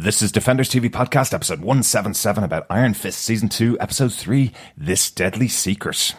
This is Defenders TV Podcast, episode 177 about Iron Fist, season 2, episode 3, This Deadly Secret.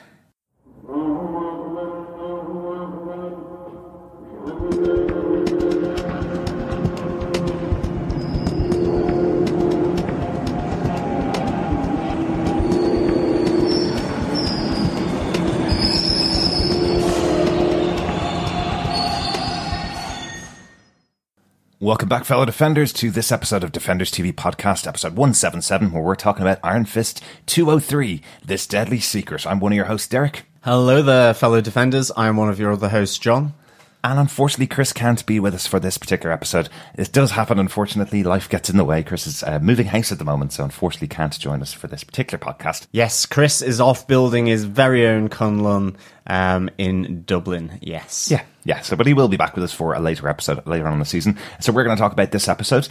Welcome back, fellow defenders, to this episode of Defenders TV Podcast, episode 177, where we're talking about Iron Fist 203, This Deadly Secret. I'm one of your hosts, Derek. Hello there, fellow defenders. I am one of your other hosts, John. And unfortunately, Chris can't be with us for this particular episode. It does happen, unfortunately. Life gets in the way. Chris is uh, moving house at the moment, so unfortunately can't join us for this particular podcast. Yes, Chris is off building his very own Kunlun um, in Dublin. Yes. Yeah, yeah. So, but he will be back with us for a later episode later on in the season. So, we're going to talk about this episode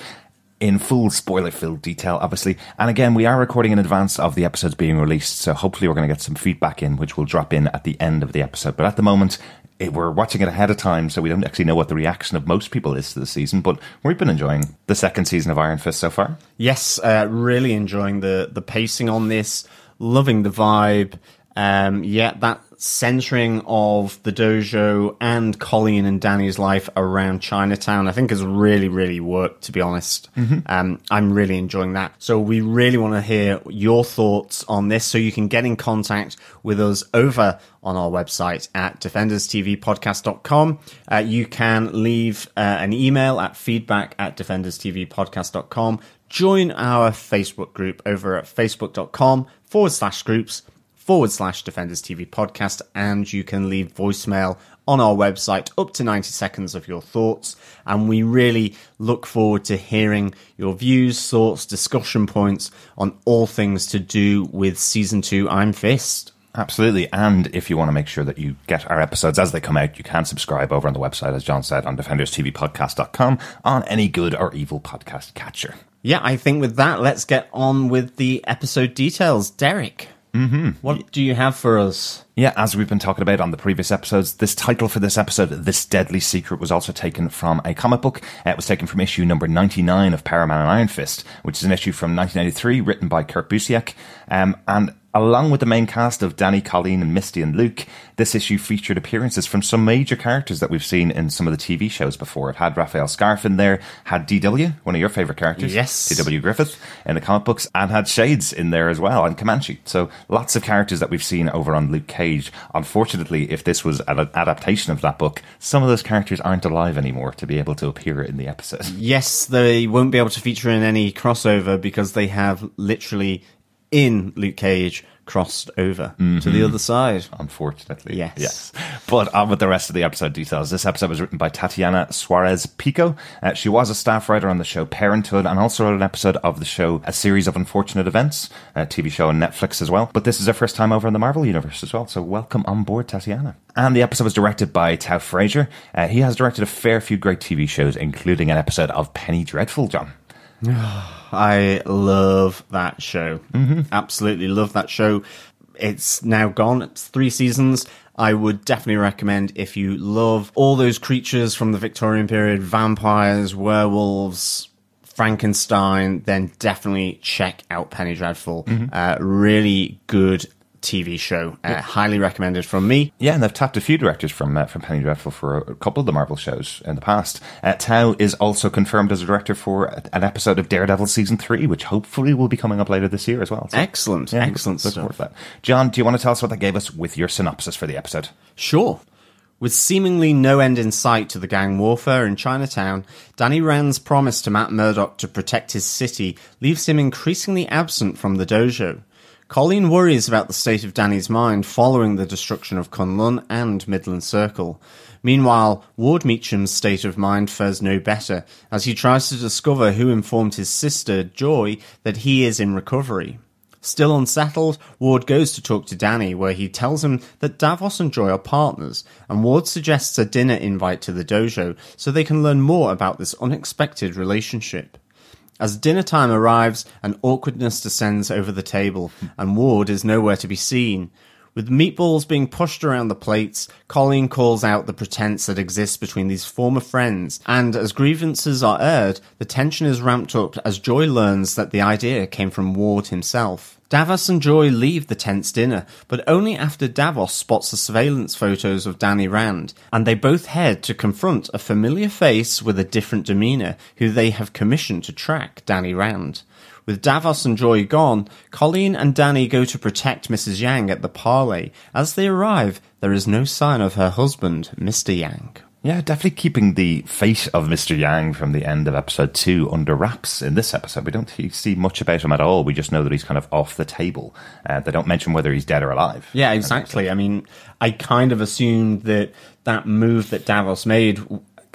in full spoiler filled detail, obviously. And again, we are recording in advance of the episodes being released, so hopefully we're going to get some feedback in, which will drop in at the end of the episode. But at the moment, it, we're watching it ahead of time, so we don't actually know what the reaction of most people is to the season. But we've been enjoying the second season of Iron Fist so far. Yes, uh, really enjoying the the pacing on this, loving the vibe. Um, yeah, that centering of the dojo and Colleen and Danny's life around Chinatown, I think has really, really worked, to be honest. Um, I'm really enjoying that. So we really want to hear your thoughts on this so you can get in contact with us over on our website at defenderstvpodcast.com. Uh, you can leave uh, an email at feedback at defenderstvpodcast.com. Join our Facebook group over at facebook.com forward slash groups forward slash Defenders TV podcast, and you can leave voicemail on our website up to 90 seconds of your thoughts. And we really look forward to hearing your views, thoughts, discussion points on all things to do with season two Iron Fist. Absolutely. And if you want to make sure that you get our episodes as they come out, you can subscribe over on the website, as John said, on defenderstvpodcast.com on any good or evil podcast catcher. Yeah, I think with that, let's get on with the episode details. Derek. Mm-hmm. What do you have for us? Yeah, as we've been talking about on the previous episodes, this title for this episode, This Deadly Secret, was also taken from a comic book. Uh, It was taken from issue number 99 of Power Man and Iron Fist, which is an issue from 1993 written by Kurt Busiek. Um, and along with the main cast of Danny, Colleen, and Misty and Luke, this issue featured appearances from some major characters that we've seen in some of the TV shows before. It had Rafael Scarfe in there, had DW, one of your favourite characters. Yes. DW Griffith in the comic books, and had Shades in there as well, and Comanche. So lots of characters that we've seen over on Luke Cage. Unfortunately, if this was an adaptation of that book, some of those characters aren't alive anymore to be able to appear in the episode. Yes, they won't be able to feature in any crossover because they have literally in Luke Cage crossed over to the other side. Unfortunately. Yes. Yes. But on with the rest of the episode details. This episode was written by Tatiana Suarez Pico. Uh, she was a staff writer on the show Parenthood and also wrote an episode of the show A Series of Unfortunate Events, a TV show on Netflix as well. But this is her first time over in the Marvel Universe as well. So welcome on board, Tatiana. And the episode was directed by Toa Fraser. Uh, he has directed a fair few great TV shows, including an episode of Penny Dreadful, John. I love that show. Mm-hmm. Absolutely love that show. It's now gone. It's three seasons. I would definitely recommend if you love all those creatures from the Victorian period, vampires, werewolves, Frankenstein, then definitely check out Penny Dreadful. Uh, really good TV show. Uh, Highly recommended from me. Yeah, and they've tapped a few directors from uh, from Penny Dreadful for a, a couple of the Marvel shows in the past. Uh, Toa is also confirmed as a director for an episode of Daredevil season three, which hopefully will be coming up later this year as well. So, Excellent, yeah, excellent look stuff. that. John, do you want to tell us what that gave us with your synopsis for the episode? Sure. With seemingly no end in sight to the gang warfare in Chinatown, Danny Rand's promise to Matt Murdock to protect his city leaves him increasingly absent from the dojo. Colleen worries about the state of Danny's mind following the destruction of Kunlun and Midland Circle. Meanwhile, Ward Meachum's state of mind fares no better as he tries to discover who informed his sister, Joy, that he is in recovery. Still unsettled, Ward goes to talk to Danny, where he tells him that Davos and Joy are partners, and Ward suggests a dinner invite to the dojo so they can learn more about this unexpected relationship. As dinner time arrives, an awkwardness descends over the table, and Ward is nowhere to be seen. With meatballs being pushed around the plates, Colleen calls out the pretense that exists between these former friends, and as grievances are aired, the tension is ramped up as Joy learns that the idea came from Ward himself. Davos and Joy leave the tense dinner, but only after Davos spots the surveillance photos of Danny Rand, and they both head to confront a familiar face with a different demeanour who they have commissioned to track Danny Rand. With Davos and Joy gone, Colleen and Danny go to protect Mrs. Yang at the parley. As they arrive, there is no sign of her husband, Mr. Yang. Yeah, definitely keeping the fate of Mr. Yang from the end of episode two under wraps in this episode. We don't see much about him at all. We just know that he's kind of off the table. Uh, they don't mention whether he's dead or alive. Yeah, exactly. I mean, I kind of assumed that that move that Davos made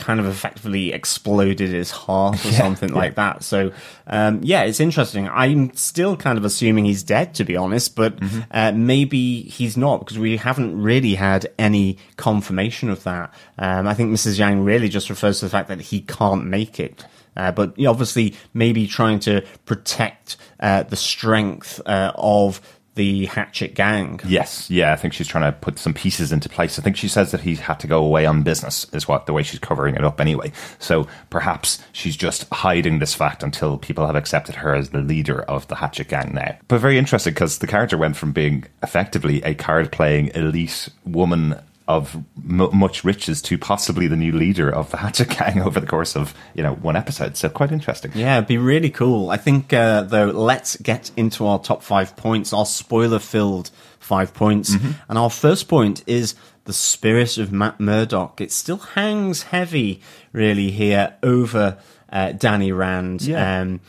kind of effectively exploded his heart or yeah, something yeah. like that. So, um, yeah, it's interesting. I'm still kind of assuming he's dead, to be honest, but mm-hmm. uh, maybe he's not because we haven't really had any confirmation of that. Um, I think Mrs. Yang really just refers to the fact that he can't make it. Uh, but obviously, maybe trying to protect uh, the strength uh, of the Hatchet gang. Yes, yeah, I think she's trying to put some pieces into place. I think she says that he had to go away on business, is what the way she's covering it up anyway. So perhaps she's just hiding this fact until people have accepted her as the leader of the Hatchet gang now. But very interesting because the character went from being effectively a card playing elite woman of m- much riches to possibly the new leader of the Hatchet Gang over the course of you know one episode. So quite interesting. Yeah, it'd be really cool. I think uh, though, let's get into our top five points, our spoiler filled five points, mm-hmm. and our first point is the spirit of Matt Murdock. It still hangs heavy, really, here over uh, Danny Rand. Yeah. Um,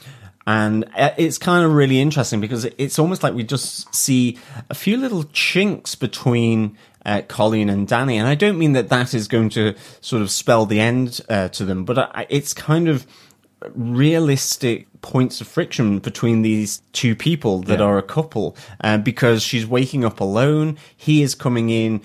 and uh, it's kind of really interesting because it's almost like we just see a few little chinks between uh, Colleen and Danny. And I don't mean that that is going to sort of spell the end uh, to them, but I, it's kind of realistic points of friction between these two people that yeah. are a couple uh, because she's waking up alone. He is coming in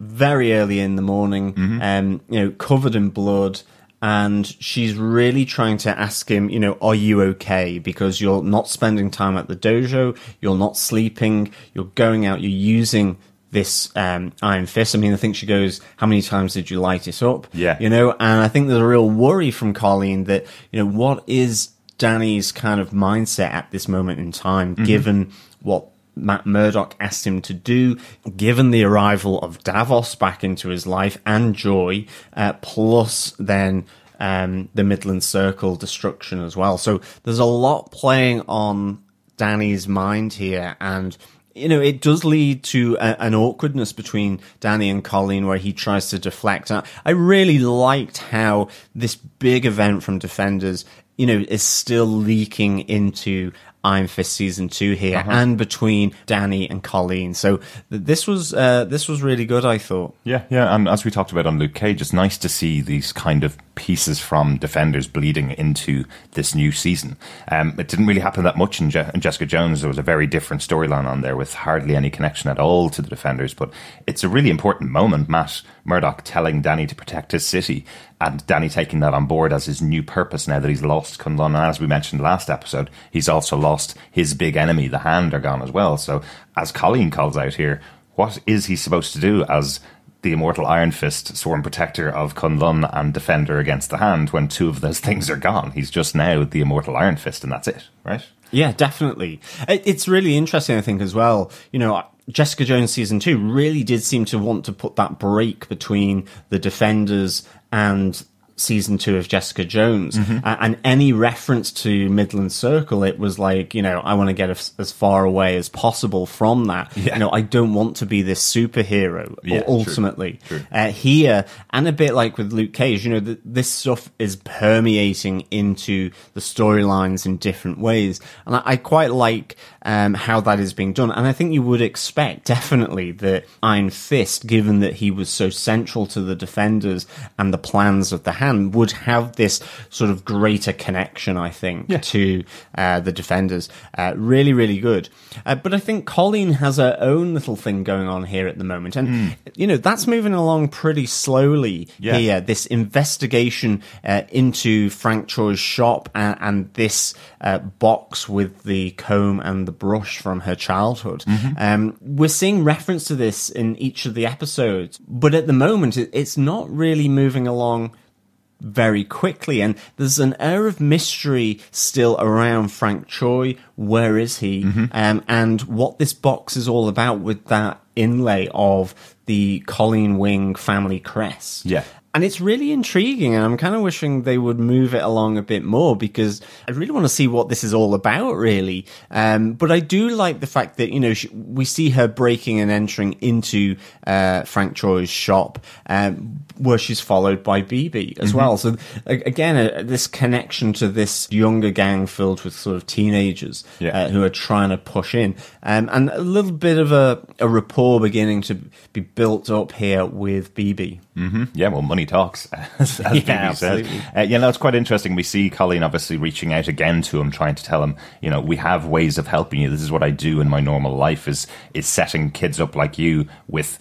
very early in the morning, mm-hmm. um, you know, covered in blood. And she's really trying to ask him, you know, are you okay? Because you're not spending time at the dojo, you're not sleeping, you're going out, you're using this um, Iron Fist. I mean, I think she goes, "How many times did you light it up?" Yeah, you know, and I think there's a real worry from Colleen that you know what is Danny's kind of mindset at this moment in time, mm-hmm. given what Matt Murdock asked him to do, given the arrival of Davos back into his life and Joy, uh, plus then um, the Midland Circle destruction as well. So there's a lot playing on Danny's mind here, and you know, it does lead to a, an awkwardness between Danny and Colleen where he tries to deflect. I really liked how this big event from Defenders, you know, is still leaking into Iron Fist season two here, uh-huh. and between Danny and Colleen. So this was uh, this was really good. I thought. Yeah, yeah, and as we talked about on Luke Cage, it's nice to see these kind of pieces from Defenders bleeding into this new season. Um, it didn't really happen that much in, Je- in Jessica Jones. There was a very different storyline on there with hardly any connection at all to the Defenders, but it's a really important moment. Matt Murdock telling Danny to protect his city and Danny taking that on board as his new purpose now that he's lost Kunlun. And as we mentioned last episode, he's also lost his big enemy, the Hand, are gone as well. So, as Colleen calls out here, what is he supposed to do as the immortal Iron Fist, sworn protector of Kunlun and defender against the Hand when two of those things are gone? He's just now the immortal Iron Fist, and that's it, right? Yeah, definitely. It's really interesting, I think, as well. You know, Jessica Jones season two really did seem to want to put that break between the defenders and season two of Jessica Jones, mm-hmm. and any reference to Midland Circle, it was like, you know, I want to get as, as, far away as possible from that. Yeah. You know, I don't want to be this superhero. Yeah, ultimately, true, true. Uh, here and a bit like with Luke Cage, you know, th- this stuff is permeating into the storylines in different ways, and I, I quite like um, how that is being done. And I think you would expect definitely that Iron Fist, given that he was so central to the Defenders and the plans of the hand, would have this sort of greater connection, I think, Yeah. to uh, the defenders. Uh, really, really good. Uh, but I think Colleen has her own little thing going on here at the moment. And, you know, that's moving along pretty slowly Yeah. here. This investigation uh, into Frank Choi's shop and, and this uh, box with the comb and the brush from her childhood. Um, we're seeing reference to this in each of the episodes, but at the moment, it, it's not really moving along very quickly and there's an air of mystery still around Frank Choi. Where is he? Um, and what this box is all about with that inlay of the Colleen Wing family crest. Yeah. And it's really intriguing, and I'm kind of wishing they would move it along a bit more because I really want to see what this is all about, really. Um, but I do like the fact that you know she, we see her breaking and entering into uh, Frank Choi's shop, um, where she's followed by BB as well. So again, uh, this connection to this younger gang filled with sort of teenagers Yeah. uh, who are trying to push in, um, and a little bit of a, a rapport beginning to be built up here with BB. Yeah, well, money talks, as, as Yeah, absolutely. Uh, you know, it's quite interesting. We see Colleen obviously reaching out again to him, trying to tell him, you know, we have ways of helping you. This is what I do in my normal life is is setting kids up like you with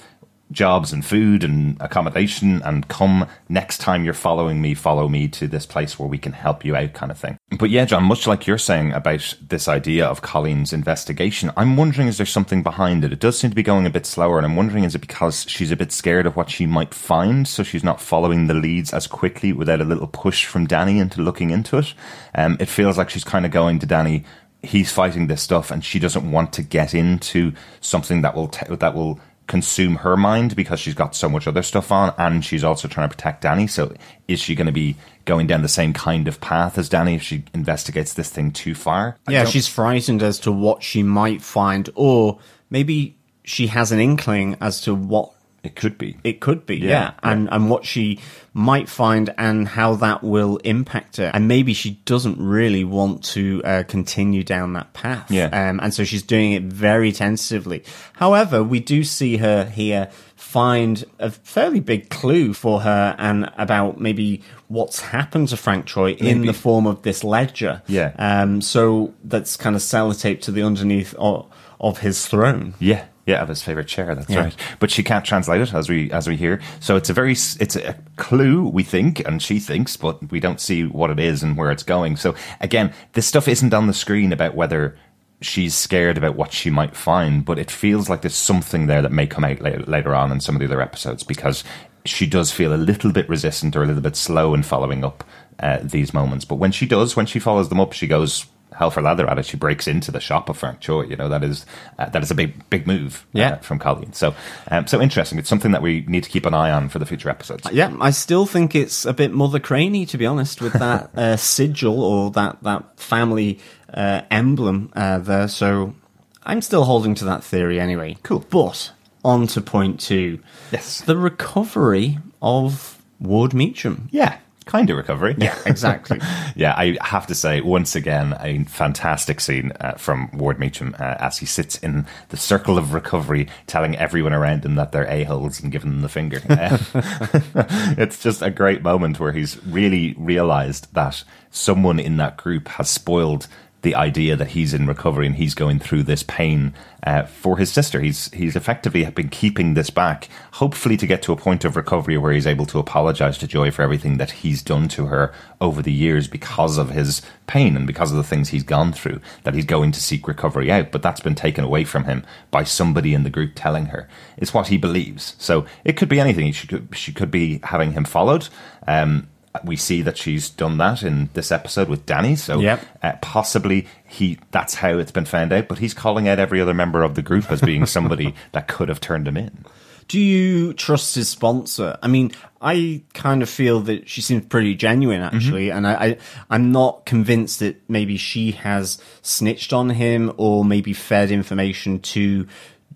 jobs and food and accommodation and come next time you're following me follow me to this place where we can help you out kind of thing. But yeah john much like you're saying about this idea of colleen's investigation i'm wondering is there something behind it? It does seem to be going a bit slower and i'm wondering is it because she's a bit scared of what she might find so she's not following the leads as quickly without a little push from danny into looking into it? Um, it feels like she's kind of going to danny he's fighting this stuff and she doesn't want to get into something that will that will consume her mind because she's got so much other stuff on and she's also trying to protect Danny. So is she going to be going down the same kind of path as Danny if she investigates this thing too far? Yeah, she's frightened as to what she might find, or maybe she has an inkling as to what it could be. it could be. Yeah, Yeah, and and what she might find and how that will impact her, and maybe she doesn't really want to uh, continue down that path. Yeah. um, and so she's doing it very tentatively. However, we do see her here find a fairly big clue for her and about maybe what's happened to Frank Choi in Maybe. the form of this ledger. Yeah. Um, so that's kind of sellotaped to the underneath of, of his throne. Yeah, yeah, of his favorite chair. That's Yeah. right. But she can't translate it as we as we hear. So it's a very it's a clue we think, and she thinks, but we don't see what it is and where it's going. So again, this stuff isn't on the screen about whether she's scared about what she might find, but it feels like there's something there that may come out later, later on in some of the other episodes because she does feel a little bit resistant or a little bit slow in following up uh, these moments. But when she does, when she follows them up, she goes hell for leather at it. She breaks into the shop of Frank Choi. You know that is uh, that is a big big move. uh, from Colleen. So um, so interesting. It's something that we need to keep an eye on for the future episodes. Yeah, I still think it's a bit Mother Craney, to be honest, with that uh, sigil or that that family uh, emblem uh, there. So I'm still holding to that theory anyway. Cool. But on to point two. Yes. the recovery of Ward Meachum. Yeah, kind of recovery. Yeah, exactly. yeah, I have to say, once again, a fantastic scene uh, from Ward Meachum uh, as he sits in the circle of recovery, telling everyone around him that they're a-holes and giving them the finger. Uh, it's just a great moment where he's really realized that someone in that group has spoiled the idea that he's in recovery and he's going through this pain uh, for his sister. He's he's effectively been keeping this back, hopefully to get to a point of recovery where he's able to apologize to Joy for everything that he's done to her over the years because of his pain and because of the things he's gone through. That he's going to seek recovery out, but that's been taken away from him by somebody in the group telling her. It's what he believes. So it could be anything. She could she could be having him followed. Um, we see that she's done that in this episode with Danny. So Yep. uh, possibly he that's how it's been found out. But he's calling out every other member of the group as being somebody that could have turned him in. Do you trust his sponsor? I mean, I kind of feel that she seems pretty genuine, actually, and I, I, I'm not convinced that maybe she has snitched on him or maybe fed information to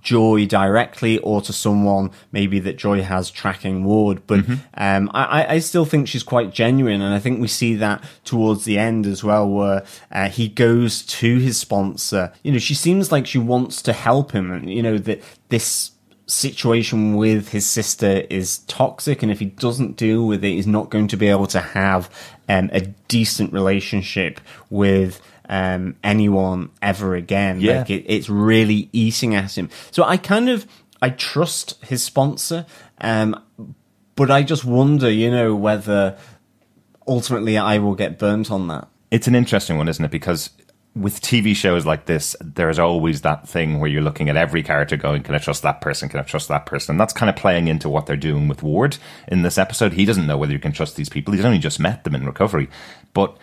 Joy directly or to someone maybe that Joy has tracking Ward. But um, I, I- I still think she's quite genuine, and I think we see that towards the end as well, where uh, he goes to his sponsor. You know, she seems like she wants to help him, and you know that this situation with his sister is toxic, and if he doesn't deal with it, he's not going to be able to have um, a decent relationship with um, anyone ever again. Yeah. Like it, it's really eating at him. So I kind of I trust his sponsor, um, but I just wonder, you know, whether ultimately I will get burnt on that. It's an interesting one, isn't it? Because with TV shows like this, there's always that thing where you're looking at every character going, can I trust that person? Can I trust that person? And that's kind of playing into what they're doing with Ward in this episode. He doesn't know whether you can trust these people. He's only just met them in recovery. But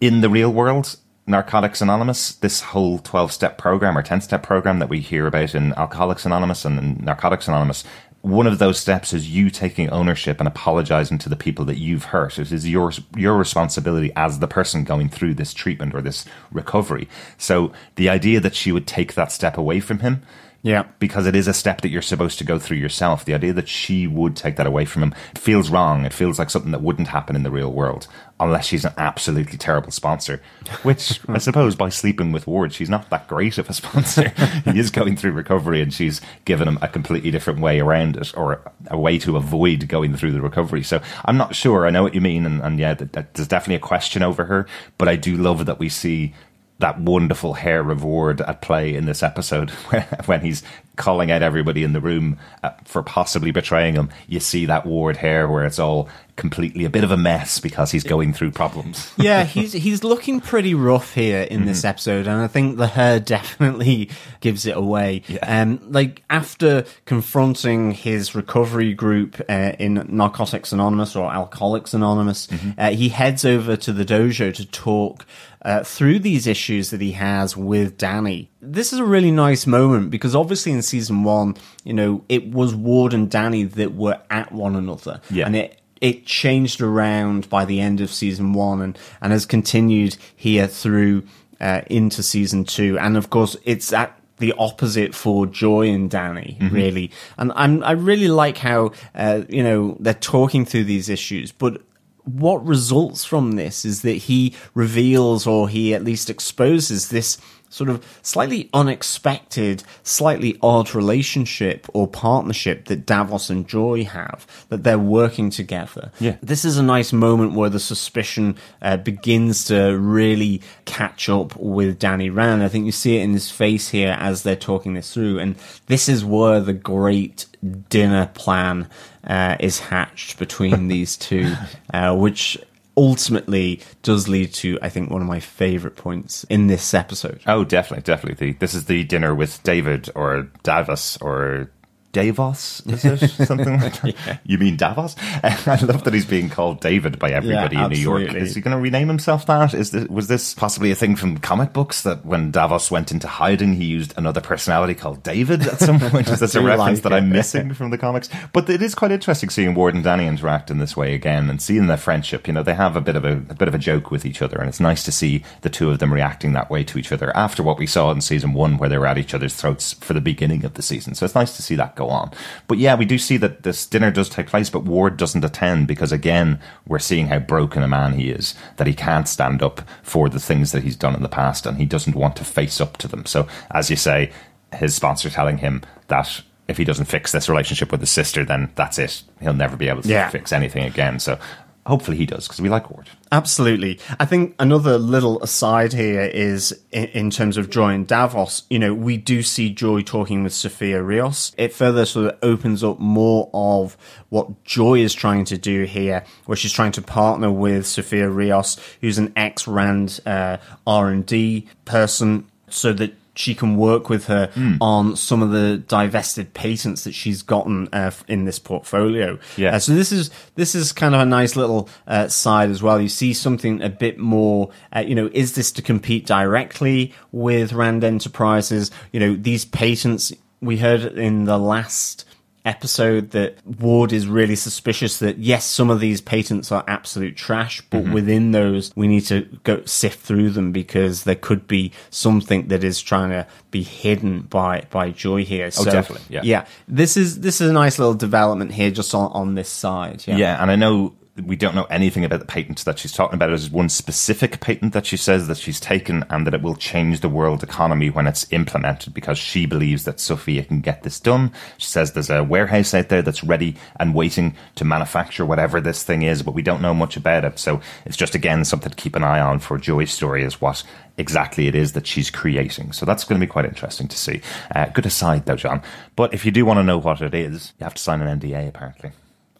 in the real world, Narcotics Anonymous, this whole 12 step program or 10 step program that we hear about in Alcoholics Anonymous and Narcotics Anonymous, one of those steps is you taking ownership and apologizing to the people that you've hurt. It is your your responsibility as the person going through this treatment or this recovery. So the idea that she would take that step away from him, Yeah. because it is a step that you're supposed to go through yourself. The idea that she would take that away from him feels wrong. It feels like something that wouldn't happen in the real world unless she's an absolutely terrible sponsor. Which I suppose by sleeping with Ward, she's not that great of a sponsor. he is going through recovery and she's given him a completely different way around it or a way to avoid going through the recovery. So I'm not sure. I know what you mean. And, and yeah, that, that, there's definitely a question over her, but I do love that we see that wonderful hair reward at play in this episode when he's calling out everybody in the room uh, for possibly betraying him. You see that Ward hair where it's all completely a bit of a mess because he's going through problems. yeah, he's he's looking pretty rough here in this episode, and I think the hair definitely gives it away. Um, like after confronting his recovery group uh, in Narcotics Anonymous or Alcoholics Anonymous, uh, he heads over to the dojo to talk. Uh, through these issues that he has with Danny. This is a really nice moment because obviously in season one, you know, it was Ward and Danny that were at one another. Yeah. And it it changed around by the end of season one and, and has continued here through uh, into season two. And of course, it's at the opposite for Joy and Danny, really. And I'm, I really like how, uh, you know, they're talking through these issues, but what results from this is that he reveals or he at least exposes this sort of slightly unexpected, slightly odd relationship or partnership that Davos and Joy have, that they're working together. Yeah. This is a nice moment where the suspicion uh, begins to really catch up with Danny Rand. I think you see it in his face here as they're talking this through. And this is where the great dinner plan uh, is hatched between these two, uh, which ultimately does lead to, I think, one of my favorite points in this episode. Oh, definitely, definitely. The, this is the dinner with David or Davos or Davos, is it? Something like that? You mean Davos? I love that he's being called David by everybody Yeah, in New York. Is he going to rename himself that? Is this, was this possibly a thing from comic books that when Davos went into hiding, he used another personality called David at some point? Is this a reference like that it. I'm missing from the comics? But it is quite interesting seeing Ward and Danny interact in this way again and seeing their friendship. You know, they have a bit of a, a bit of a joke with each other, and it's nice to see the two of them reacting that way to each other after what we saw in season one, where they were at each other's throats for the beginning of the season. So it's nice to see that go on. But yeah, we do see that this dinner does take place, but Ward doesn't attend because again, we're seeing how broken a man he is, that he can't stand up for the things that he's done in the past and he doesn't want to face up to them. So as you say, his sponsor telling him that if he doesn't fix this relationship with his sister, then that's it. He'll never be able to Yeah. fix anything again. So hopefully he does because we like Ward. Absolutely. I think another little aside here is in, in terms of Joy and Davos, you know, we do see Joy talking with Sophia Rios. It further sort of opens up more of what Joy is trying to do here, where she's trying to partner with Sophia Rios, who's an ex-Rand uh, R&D person, so that she can work with her on some of the divested patents that she's gotten uh, in this portfolio. Yeah. Uh, so this is this is kind of a nice little uh, side as well. You see something a bit more. Uh, you know, is this to compete directly with Rand Enterprises? You know, these patents. We heard in the last episode that Ward is really suspicious that yes, some of these patents are absolute trash, but mm-hmm. within those we need to go sift through them because there could be something that is trying to be hidden by by Joy here. Oh, so, definitely, yeah. yeah. This is this is a nice little development here, just on on this side. Yeah, Yeah, and I know we don't know anything about the patent that she's talking about. There's one specific patent that she says that she's taken and that it will change the world economy when it's implemented because she believes that Sophia can get this done. She says there's a warehouse out there that's ready and waiting to manufacture whatever this thing is, but we don't know much about it. So it's just again something to keep an eye on for Joy's story is what exactly it is that she's creating. So that's going to be quite interesting to see. Uh, good aside though, John. But if you do want to know what it is, you have to sign an NDA apparently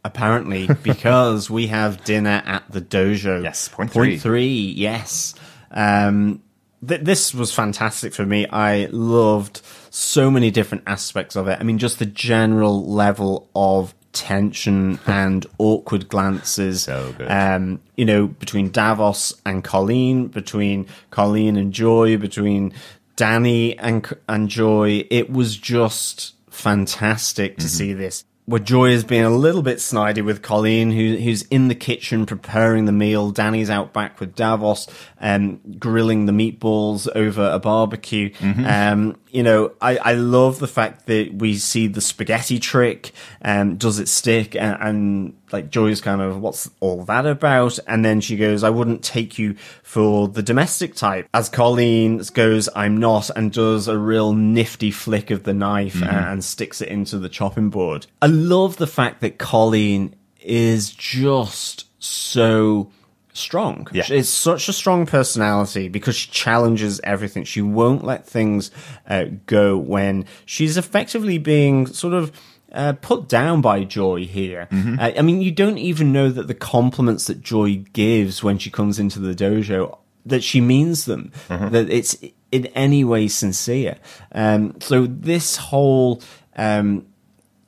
apparently, because we have dinner at the dojo. Yes, point three. Point three, yes. Um, th- this was fantastic for me. I loved so many different aspects of it. I mean, just the general level of tension and awkward glances. So good. Um, you know, between Davos and Colleen, between Colleen and Joy, between Danny and and Joy. It was just fantastic to mm-hmm. see this where Joy is being a little bit snidey with Colleen, who, who's in the kitchen preparing the meal. Danny's out back with Davos, um, grilling the meatballs over a barbecue. Mm-hmm. Um, you know, I, I love the fact that we see the spaghetti trick. Um, does it stick? And, and like Joy's kind of, what's all that about? And then she goes, I wouldn't take you for the domestic type. As Colleen goes, I'm not, and does a real nifty flick of the knife mm-hmm. and, and sticks it into the chopping board. I love the fact that Colleen is just so strong. Yeah. It's such a strong personality because she challenges everything. She won't let things uh, go when she's effectively being sort of uh, put down by Joy here. Mm-hmm. Uh, I mean, you don't even know that the compliments that Joy gives when she comes into the dojo that she means them, mm-hmm. that it's in any way sincere. Um, so this whole um,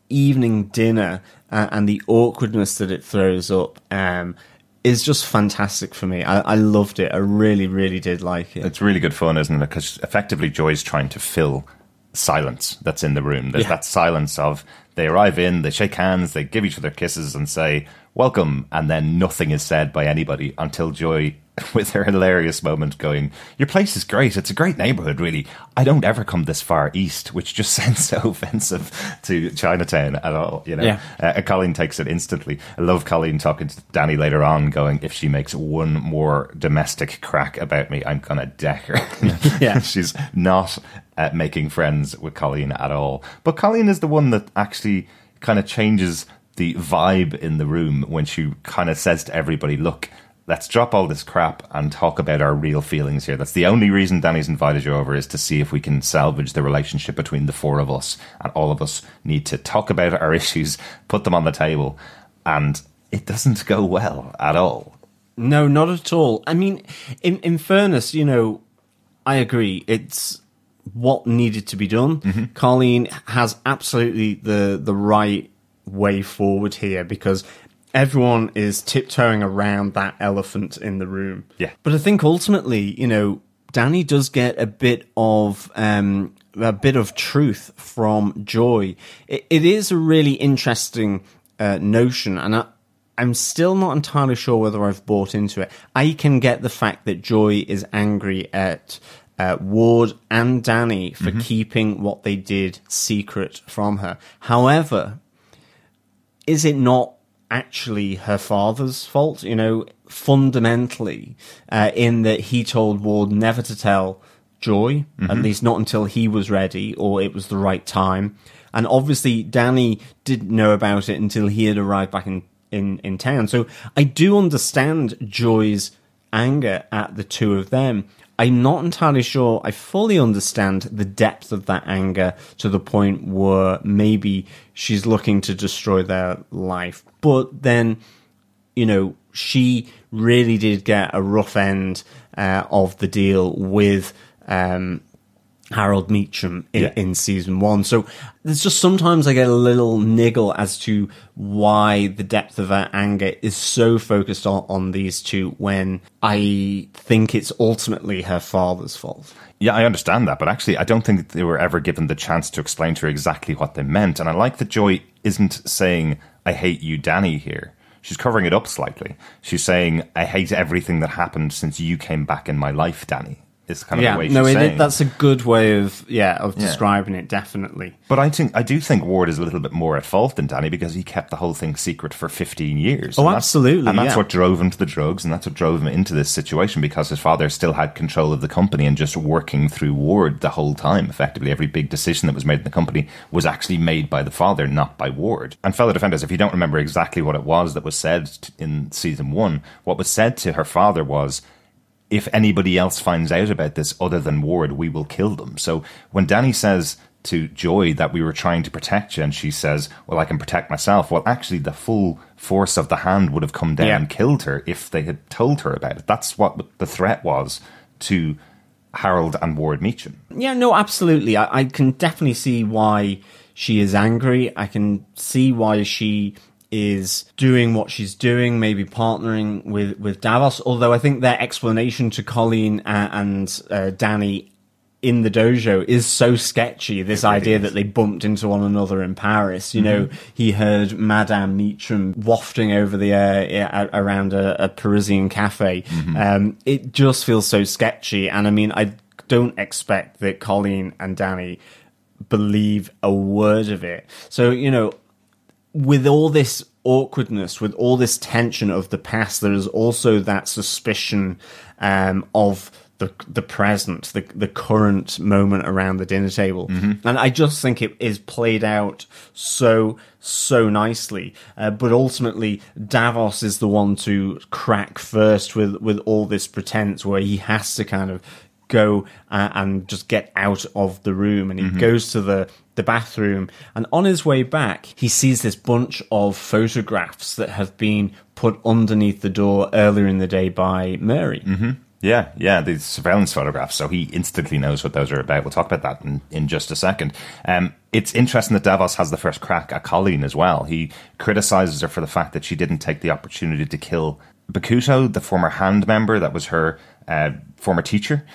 evening dinner uh, and the awkwardness that it throws up. Um, is just fantastic for me. I, I, loved it. I really, really did like it. It's really good fun, isn't it? Because effectively, Joy's trying to fill silence that's in the room. There's yeah. that silence of they arrive in, they shake hands, they give each other kisses and say, welcome, and then nothing is said by anybody until Joy with her hilarious moment going, Your place is great. It's a great neighborhood, really. I don't ever come this far east, which just sounds so offensive to Chinatown at all, you know? Yeah. Uh, Colleen takes it instantly. I love Colleen talking to Danny later on, going, If she makes one more domestic crack about me, I'm going to deck her. yeah. She's not uh, making friends with Colleen at all. But Colleen is the one that actually kind of changes the vibe in the room when she kind of says to everybody, Look, let's drop all this crap and talk about our real feelings here. That's the only reason Danny's invited you over is to see if we can salvage the relationship between the four of us. And all of us need to talk about our issues, put them on the table. And it doesn't go well at all. No, not at all. I mean, in, in fairness, you know, I agree. It's what needed to be done. Mm-hmm. Colleen has absolutely the, the right way forward here because everyone is tiptoeing around that elephant in the room. Yeah. But I think ultimately, you know, Danny does get a bit of um, a bit of truth from Joy. it, it is a really interesting uh, notion, and I, I'm still not entirely sure whether I've bought into it. I can get the fact that Joy is angry at uh, Ward and Danny for mm-hmm. keeping what they did secret from her. However, is it not actually her father's fault, you know, fundamentally, uh, in that he told Ward never to tell Joy, mm-hmm. at least not until he was ready or it was the right time. And obviously, Danny didn't know about it until he had arrived back in, in, in town. So I do understand Joy's anger at the two of them. I'm not entirely sure I fully understand the depth of that anger to the point where maybe she's looking to destroy their life. But then, you know, she really did get a rough end uh, of the deal with um, Harold Meachum in, yeah. in, season one. So there's just sometimes I get a little niggle as to why the depth of her anger is so focused on, on these two when I think it's ultimately her father's fault. Yeah, I understand that, but actually, I don't think they were ever given the chance to explain to her exactly what they meant. And I like that Joy isn't saying, I hate you, Danny, here. She's covering it up slightly. She's saying, I hate everything that happened since you came back in my life, Danny is kind of yeah, the way she's no, it, saying. that's a good way of yeah of Yeah. describing it. Definitely. But I think I do think Ward is a little bit more at fault than Danny because he kept the whole thing secret for 15 years. Oh, And absolutely, And that's yeah. what drove him to the drugs, and that's what drove him into this situation because his father still had control of the company and just working through Ward the whole time. Effectively, every big decision that was made in the company was actually made by the father, not by Ward. And fellow defenders, if you don't remember exactly what it was that was said in season one, what was said to her father was if anybody else finds out about this other than Ward, we will kill them. So when Danny says to Joy that we were trying to protect you, and she says, Well, I can protect myself, well, actually, the full force of the hand would have come down Yeah. and killed her if they had told her about it. That's what the threat was to Harold and Ward Meachum. Yeah, no, absolutely. I, I can definitely see why she is angry. I can see why she is doing what she's doing, maybe partnering with, with Davos. Although I think their explanation to Colleen and, and uh, Danny in the dojo is so sketchy. This idea that they bumped into one another in Paris. You know, he heard Madame Meachum wafting over the air around a, a Parisian cafe. Um, it just feels so sketchy. And I mean, I don't expect that Colleen and Danny believe a word of it. So, you know, with all this awkwardness, with all this tension of the past, there is also that suspicion um, of the the present, the the current moment around the dinner table, and I just think it is played out so so nicely. Uh, but ultimately, Davos is the one to crack first with with all this pretense, where he has to kind of go uh, and just get out of the room. And he goes to the the bathroom and on his way back he sees this bunch of photographs that have been put underneath the door earlier in the day by Mary. Yeah, yeah, the surveillance photographs. So he instantly knows what those are about. We'll talk about that in, in just a second. Um, it's interesting that Davos has the first crack at Colleen as well. He criticizes her for the fact that she didn't take the opportunity to kill Bakuto, the former hand member that was her uh, former teacher.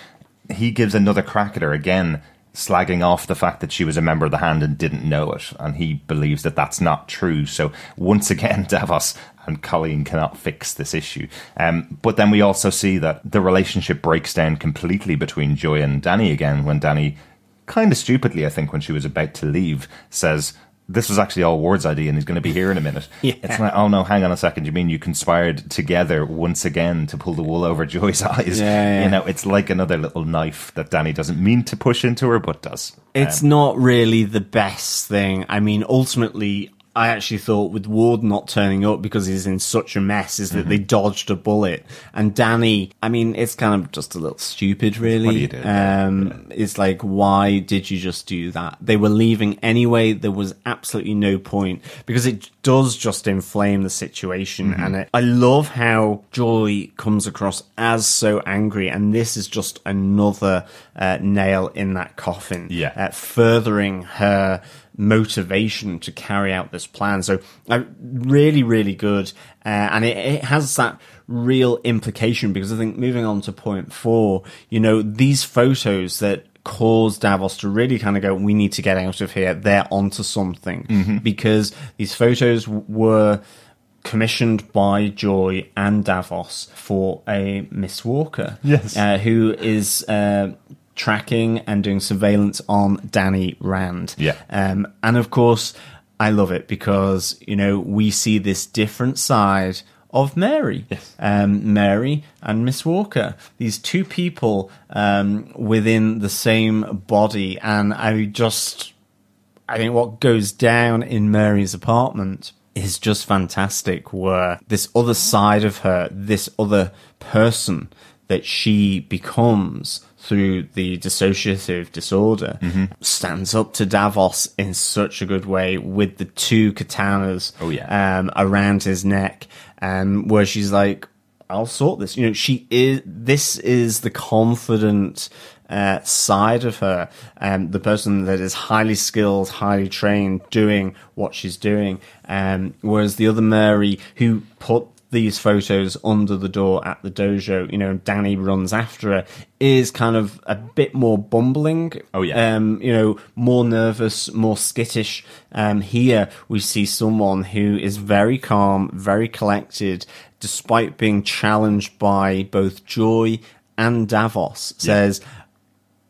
He gives another crack at her again, slagging off the fact that she was a member of the hand and didn't know it. And he believes that that's not true. So once again, Davos and Colleen cannot fix this issue. Um, but then we also see that the relationship breaks down completely between Joy and Danny again when Danny, kind of stupidly, I think, when she was about to leave, says, this was actually all Ward's idea and he's going to be here in a minute. Yeah. It's like, oh no, hang on a second. You mean you conspired together once again to pull the wool over Joy's eyes? Yeah, yeah. You know, it's like another little knife that Danny doesn't mean to push into her, but does. It's um, not really the best thing. I mean, ultimately, I actually thought with Ward not turning up because he's in such a mess is that Mm-hmm. they dodged a bullet. And Danny, I mean, it's kind of just a little stupid, really. What you do? Yeah, Um, It's like, why did you just do that? They were leaving anyway. There was absolutely no point because it does just inflame the situation. Mm-hmm. And it, I love how Joy comes across as so angry. And this is just another uh, nail in that coffin. Yeah. Uh, furthering her motivation to carry out this plan. So, uh, really, really good. Uh, and it, it has that real implication because I think moving on to point four, you know, these photos that cause Davos to really kind of go, we need to get out of here. They're onto something because these photos were commissioned by Joy and Davos for a Miss Walker. Yes. Uh, who is uh, tracking and doing surveillance on Danny Rand. Yeah. Um, and of course, I love it because, you know, we see this different side of Mary. Yes. Um, Mary and Miss Walker. These two people um, within the same body. And I just. I think what goes down in Mary's apartment is just fantastic. Where this other side of her, this other person that she becomes through the dissociative disorder, Mm-hmm. stands up to Davos in such a good way with the two katanas Oh, yeah. um, around his neck, um, where she's like, I'll sort this. You know, she is, this is the confident, uh, side of her, um, the person that is highly skilled, highly trained, doing what she's doing. Um, whereas the other Mary who put these photos under the door at the dojo, you know, Danny runs after her, is kind of a bit more bumbling. Oh, yeah. Um, you know, more nervous, more skittish. Um, here we see someone who is very calm, very collected, despite being challenged by both Joy and Davos says,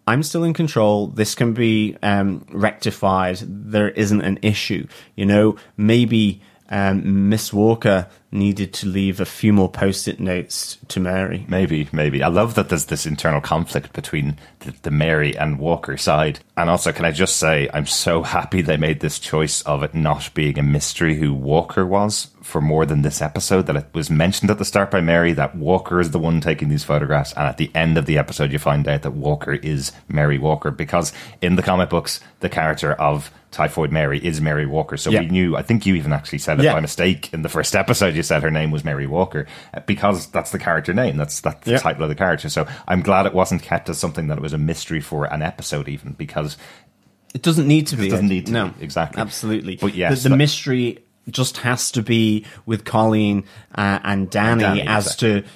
I'm still in control. This can be um, rectified. There isn't an issue. You know, maybe um, Miss Walker needed to leave a few more post-it notes to Mary. Maybe, maybe. I love that there's this internal conflict between the, the, Mary and Walker side. And also, can I just say, I'm so happy they made this choice of it not being a mystery who Walker was for more than this episode. That it was mentioned at the start by Mary that Walker is the one taking these photographs. And at the end of the episode, you find out that Walker is Mary Walker. Because in the comic books, the character of Typhoid Mary is Mary Walker. So yeah. we knew, I think you even actually said it yeah. by mistake in the first episode. You said her name was Mary Walker uh, because that's the character name. That's, that's the yeah. title of the character. So I'm glad it wasn't kept as something that it was a mystery for an episode, even because it doesn't need to be. It doesn't need to no, be. Exactly. Absolutely. But yes. The, the mystery just has to be with Colleen uh, and Danny, and Danny as exactly. to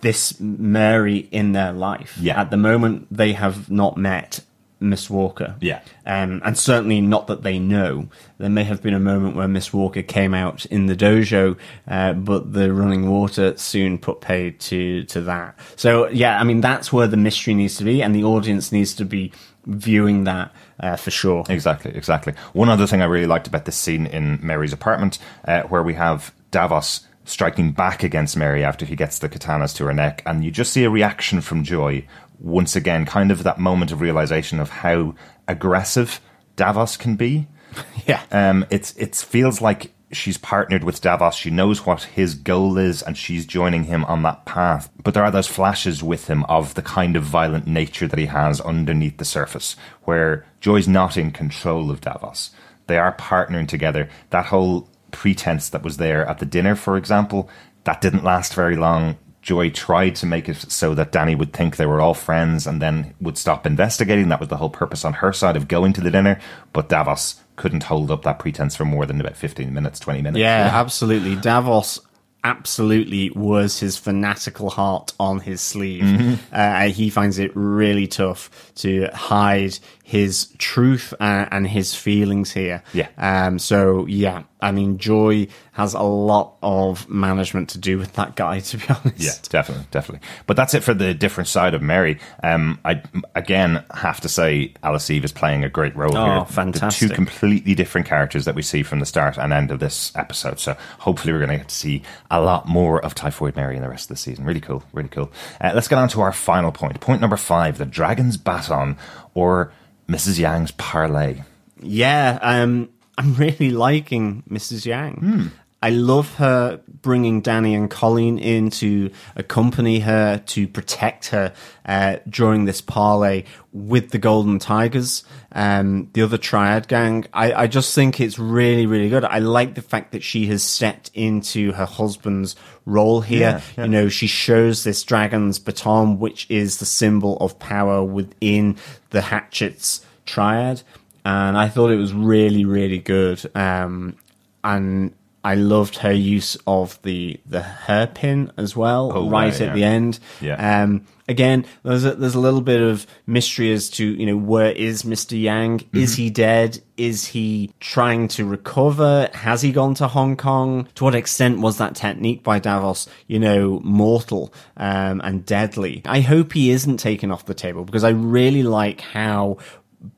this Mary in their life. Yeah. At the moment, they have not met Miss Walker. Yeah. Um, and certainly not that they know. There may have been a moment where Miss Walker came out in the dojo, uh, but the running water soon put paid to, to that. So, yeah, I mean, that's where the mystery needs to be, and the audience needs to be viewing that uh, for sure. Exactly, exactly. One other thing I really liked about this scene in Mary's apartment, uh, where we have Davos striking back against Mary after he gets the katanas to her neck, and you just see a reaction from Joy once again, kind of that moment of realization of how aggressive Davos can be. Yeah. Um, it's it feels like she's partnered with Davos. She knows what his goal is, and she's joining him on that path. But there are those flashes with him of the kind of violent nature that he has underneath the surface, where Joy's not in control of Davos. They are partnering together. That whole pretense that was there at the dinner, for example, that didn't last very long. Joy tried to make it so that Danny would think they were all friends and then would stop investigating. That was the whole purpose on her side of going to the dinner. But Davos couldn't hold up that pretense for more than about 15 minutes, 20 minutes. Yeah, absolutely. Davos absolutely wears his fanatical heart on his sleeve. Mm-hmm. Uh, he finds it really tough to hide his truth and, and his feelings here. Yeah. Um, so yeah, I mean, Joy has a lot of management to do with that guy, to be honest. Yeah, definitely, definitely. But that's it for the different side of Mary. Um, I again have to say Alice Eve is playing a great role oh, here. fantastic! The two completely different characters that we see from the start and end of this episode. So hopefully, we're going to get to see a lot more of Typhoid Mary in the rest of the season. Really cool, really cool. Uh, let's get on to our final point. Point number five: the Dragon's Baton, or Mrs. Yang's parlay. Yeah, um, I'm really liking Mrs. Yang. Hmm. I love her bringing Danny and Colleen in to accompany her, to protect her uh, during this parlay with the Golden Tigers, um, the other Triad gang. I, I just think it's really, really good. I like the fact that she has stepped into her husband's role here. Yeah, yeah. You know, she shows this dragon's baton, which is the symbol of power within the Hatchets Triad. And I thought it was really, really good. Um, and I loved her use of the the hairpin as well, Oh, right right, at yeah. the end. Yeah. Um, again, there's a, there's a little bit of mystery as to you know where is Mister Yang? Is he dead? Is he trying to recover? Has he gone to Hong Kong? To what extent was that technique by Davos, you know, mortal um, and deadly? I hope he isn't taken off the table because I really like how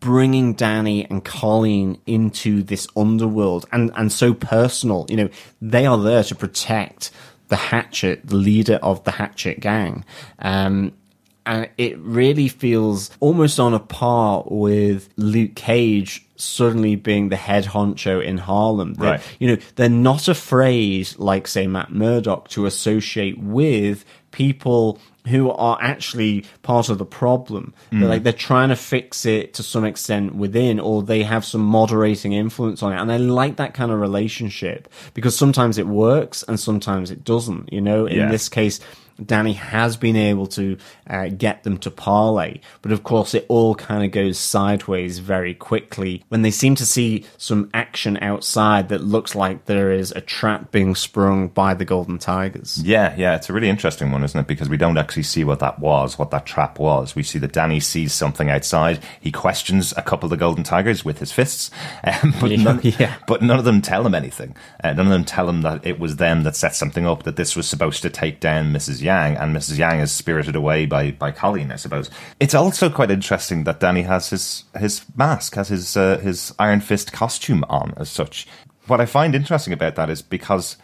bringing Danny and Colleen into this underworld and, and so personal. You know, they are there to protect the Hatchet, the leader of the Hatchet gang. Um, and it really feels almost on a par with Luke Cage suddenly being the head honcho in Harlem. They're- Right. You know, they're not afraid, like say Matt Murdock, to associate with people who are actually part of the problem. They're mm. like they're trying to fix it to some extent within, or they have some moderating influence on it. And I like that kind of relationship because sometimes it works and sometimes it doesn't. You know, in Yeah. this case. Danny has been able to uh, get them to parlay, but of course it all kind of goes sideways very quickly when they seem to see some action outside that looks like there is a trap being sprung by the Golden Tigers. Yeah, yeah, it's a really interesting one, isn't it? Because we don't actually see what that was, what that trap was. We see that Danny sees something outside. He questions a couple of the Golden Tigers with his fists, um, but, Yeah, none, yeah. but none of them tell him anything. Uh, none of them tell him that it was them that set something up, that this was supposed to take down Mrs. Mrs. Yang, and Mrs. Yang is spirited away by, by Colleen, I suppose. It's also quite interesting that Danny has his, his mask, has his, uh, his Iron Fist costume on as such. What I find interesting about that is because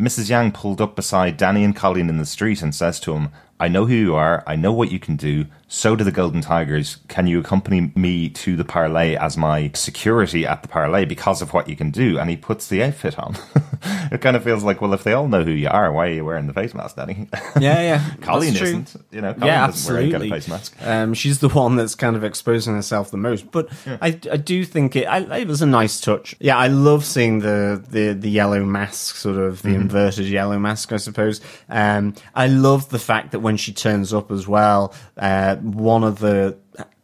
Mrs. Yang pulled up beside Danny and Colleen in the street and says to him, I know who you are. I know what you can do. So do the Golden Tigers. Can you accompany me to the parlay as my security at the parlay because of what you can do? And he puts the outfit on. it kind of feels like, well, if they all know who you are, why are you wearing the face mask, Danny? Yeah, yeah. Colleen isn't. You know, Colleen yeah, doesn't wear any kind absolutely. of face mask. Um, she's the one that's kind of exposing herself the most. But I, I do think it, I, it was a nice touch. Yeah, I love seeing the, the, the yellow mask, sort of the inverted yellow mask, I suppose. Um, I love the fact that when she turns up as well, uh, one of the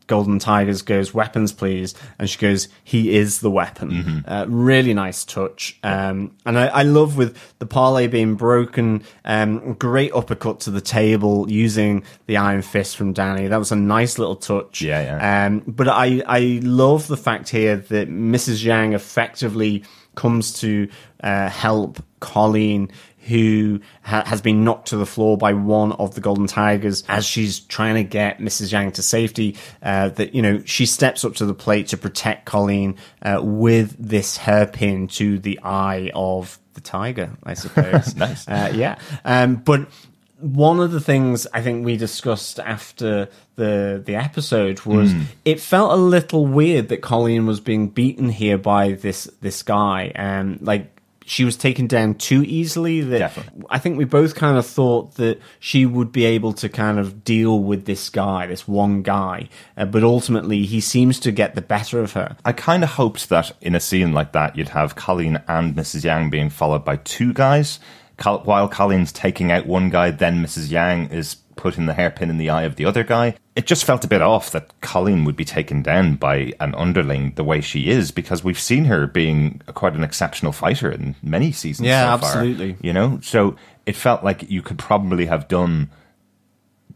Golden Tigers goes, weapons please. And she goes, he is the weapon. Uh, really nice touch. Um, and I, I love with the parlay being broken, um, great uppercut to the table using the iron fist from Danny. That was a nice little touch. Yeah, yeah. Um, but I, I love the fact here that Mrs. Yang effectively comes to uh, help Colleen, who ha- has been knocked to the floor by one of the Golden Tigers as she's trying to get Mrs. Yang to safety. Uh, that you know she steps up to the plate to protect Colleen uh, with this hairpin to the eye of the tiger, I suppose. Nice. Uh, yeah, um, but one of the things I think we discussed after the the episode was Hmm. it felt a little weird that Colleen was being beaten here by this this guy, and like she was taken down too easily. That Definitely. I think we both kind of thought that she would be able to kind of deal with this guy, this one guy, uh, but ultimately he seems to get the better of her. I kind of hoped that in a scene like that, you'd have Colleen and Mrs. Yang being followed by two guys. While Colleen's taking out one guy, then Mrs. Yang is putting the hairpin in the eye of the other guy. It just felt a bit off that Colleen would be taken down by an underling the way she is, because we've seen her being quite an exceptional fighter in many seasons. Yeah, so far, absolutely. you know, so it felt like you could probably have done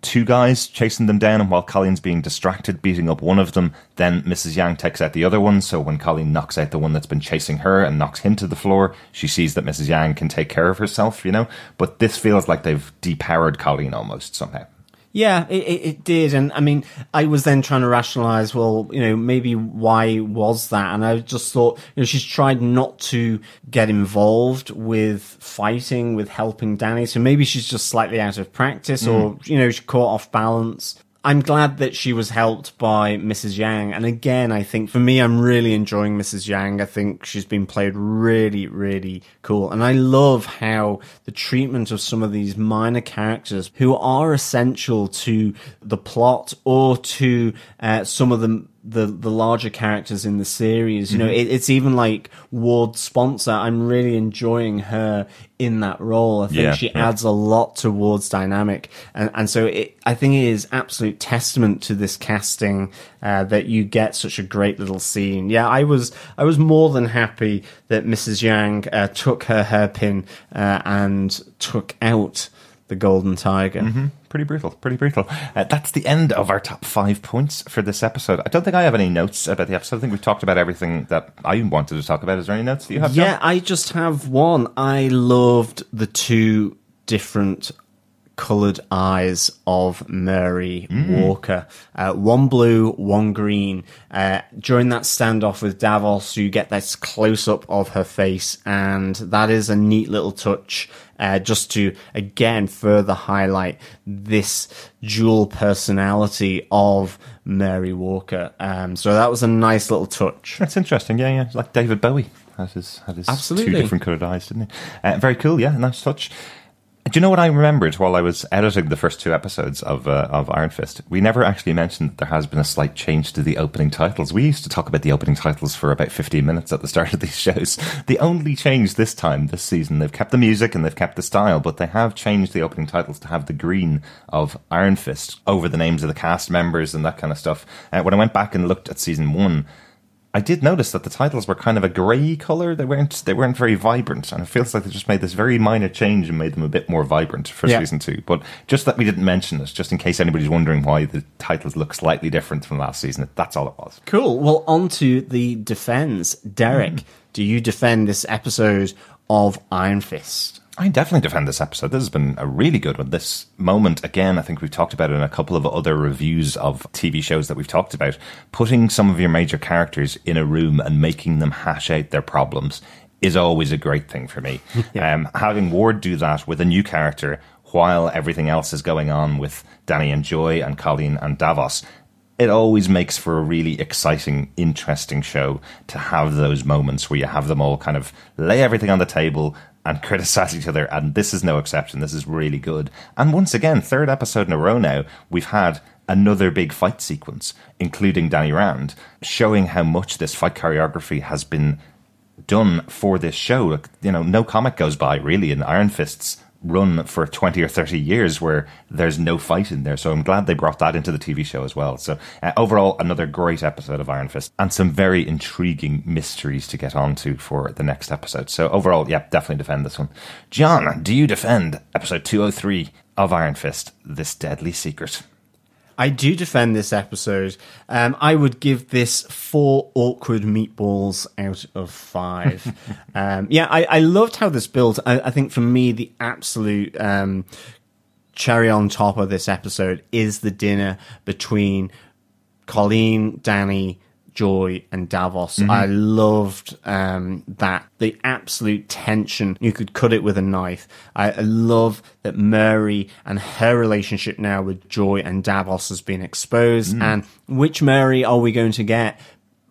two guys chasing them down, and while Colleen's being distracted, beating up one of them, then Mrs. Yang takes out the other one. So when Colleen knocks out the one that's been chasing her and knocks him to the floor, she sees that Mrs. Yang can take care of herself, you know? But this feels like they've depowered Colleen almost somehow. Yeah, it, it, did, and I mean, I was then trying to rationalize. Well, you know, maybe why was that? And I just thought, you know, she's tried not to get involved with fighting, with helping Danny, so maybe she's just slightly out of practice, or mm. you know, she's caught off balance. I'm glad that she was helped by Mrs. Yang, and again, I think for me, I'm really enjoying Mrs. Yang. I think she's been played really, really cool, and I love how the treatment of some of these minor characters who are essential to the plot or to uh, some of the the the larger characters in the series. You know, it, it's even like Ward's sponsor. I'm really enjoying her in that role. I think Yeah, she yeah. adds a lot towards dynamic, and and so it, I think it is absolute testament to this casting uh, that you get such a great little scene. Yeah, I was I was more than happy that Mrs. Yang uh, took her hairpin uh, and took out the golden tiger. Pretty brutal, pretty brutal. Uh, that's the end of our top five points for this episode. I don't think I have any notes about the episode. I think we've talked about everything that I wanted to talk about. Is there any notes that you have? John? Yeah, I just have one. I loved the two different coloured eyes of Mary Walker. Uh, one blue, one green. Uh, during that standoff with Davos, you get this close up of her face, and that is a neat little touch. Uh, just to again further highlight this dual personality of Mary Walker. Um, so that was a nice little touch. That's interesting. Yeah, yeah. It's Like David Bowie had his had his Absolutely. two different coloured eyes, didn't he? Uh, very cool. Yeah, nice touch. Do you know what I remembered while I was editing the first two episodes of uh, of Iron Fist? We never actually mentioned that there has been a slight change to the opening titles. We used to talk about the opening titles for about fifteen minutes at the start of these shows. The only change this time, this season, they've kept the music and they've kept the style, but they have changed the opening titles to have the green of Iron Fist over the names of the cast members and that kind of stuff. Uh, when I went back and looked at season one. I did notice that the titles were kind of a grey color. They weren't they weren't very vibrant, and it feels like they just made this very minor change and made them a bit more vibrant for Yeah. season two. But just that we didn't mention it, just in case anybody's wondering why the titles look slightly different from last season. That's all it was. Cool. Well, on to the defense. Derek, mm. do you defend this episode of Iron Fist? I definitely defend this episode. This has been a really good one. This moment, again, I think we've talked about it in a couple of other reviews of TV shows that we've talked about. Putting some of your major characters in a room and making them hash out their problems is always a great thing for me. yeah. um, having Ward do that with a new character while everything else is going on with Danny and Joy and Colleen and Davos it always makes for a really exciting, interesting show to have those moments where you have them all kind of lay everything on the table and criticize each other. And this is no exception. This is really good. And once again, third episode in a row now, we've had another big fight sequence, including Danny Rand, showing how much this fight choreography has been done for this show. You know, no comic goes by really in Iron Fist's run for 20 or 30 years where there's no fight in there. So I'm glad they brought that into the TV show as well. So uh, overall, another great episode of Iron Fist and some very intriguing mysteries to get onto for the next episode. So overall, yeah, definitely defend this one. John, do you defend episode 203 of Iron Fist, This Deadly Secret? I do defend this episode. Um, I would give this four awkward meatballs out of five. um, yeah, I, I, loved how this built. I, I, think for me, the absolute um, cherry on top of this episode is the dinner between Colleen, Danny, Joy and Davos. Mm-hmm. I loved um, that the absolute tension. You could cut it with a knife. I, I, love that Mary and her relationship now with Joy and Davos has been exposed. Mm. And which Mary are we going to get?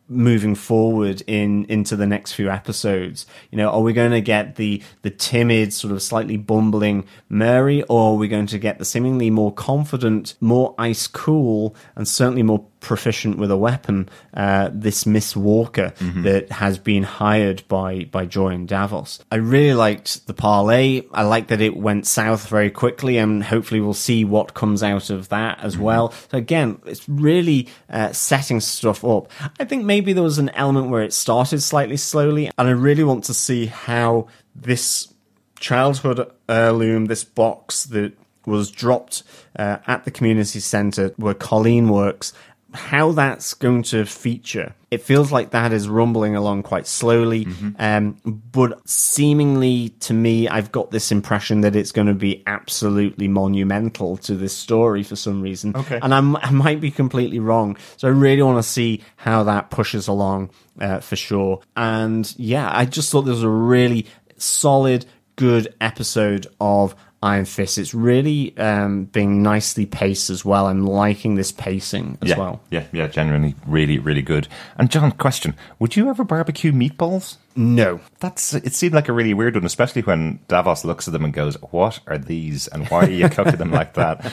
moving forward in into the next few episodes you know are we going to get the the timid sort of slightly bumbling mary or are we going to get the seemingly more confident more ice cool and certainly more proficient with a weapon, uh, this Miss Walker mm-hmm. that has been hired by by Joy and Davos. I really liked the parlay. I like that it went south very quickly, and hopefully we'll see what comes out of that as mm-hmm. well. So again, it's really uh, setting stuff up. I think maybe there was an element where it started slightly slowly, and I really want to see how this childhood heirloom, this box that was dropped uh, at the community centre where Colleen works how that's going to feature. It feels like that is rumbling along quite slowly, mm-hmm. um, but seemingly to me, I've got this impression that it's going to be absolutely monumental to this story for some reason. Okay. And I'm, i might be completely wrong. So I really want to see how that pushes along uh, for sure. And yeah, I just thought this was a really solid, good episode of Iron Fist. It's really um, being nicely paced as well. I'm liking this pacing as yeah, well. Yeah, yeah, genuinely, really, really good. And John, question: Would you ever barbecue meatballs? No, that's. It seemed like a really weird one, especially when Davos looks at them and goes, "What are these? And why are you cooking them like that?"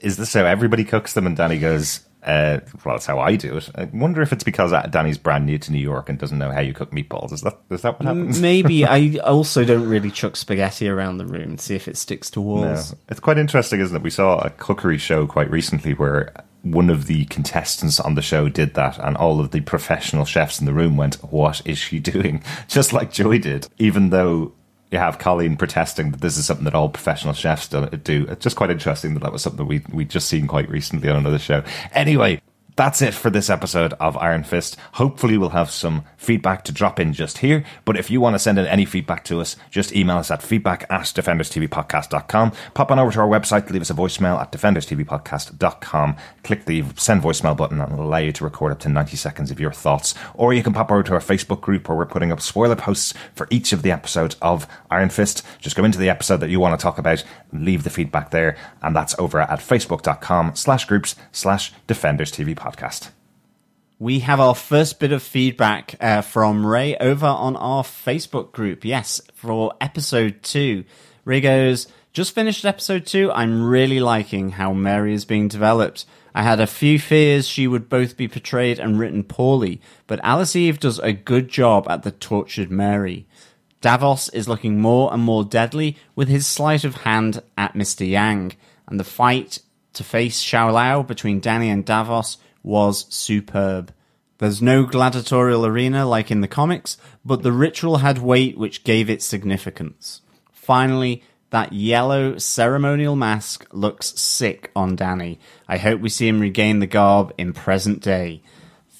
Is this how everybody cooks them? And Danny goes, uh, well, that's how I do it. I wonder if it's because Danny's brand new to New York and doesn't know how you cook meatballs. Is that is that what happens? Maybe. I also don't really chuck spaghetti around the room to see if it sticks to walls. No. It's quite interesting, isn't it? We saw a cookery show quite recently where one of the contestants on the show did that, and all of the professional chefs in the room went, "What is she doing?" Just like Joy did, even though you have Colleen protesting that this is something that all professional chefs do. It's just quite interesting that that was something we we just seen quite recently on another show. Anyway, that's it for this episode of Iron Fist. Hopefully, we'll have some feedback to drop in just here. But if you want to send in any feedback to us, just email us at feedback at defenderstvpodcast.com. Pop on over to our website, leave us a voicemail at defenderstvpodcast.com. Click the send voicemail button and it'll allow you to record up to 90 seconds of your thoughts. Or you can pop over to our Facebook group where we're putting up spoiler posts for each of the episodes of Iron Fist. Just go into the episode that you want to talk about, leave the feedback there, and that's over at facebook.com slash groups slash defenders podcast podcast. We have our first bit of feedback uh, from Ray over on our Facebook group. Yes, for episode two. Ray goes, just finished episode two. I'm really liking how Mary is being developed. I had a few fears she would both be portrayed and written poorly, but Alice Eve does a good job at the tortured Mary. Davos is looking more and more deadly with his sleight of hand at Mr. Yang, and the fight to face Shou-Lao between Danny and Davos was superb. There's no gladiatorial arena like in the comics, but the ritual had weight which gave it significance. Finally, that yellow ceremonial mask looks sick on Danny. I hope we see him regain the garb in present day.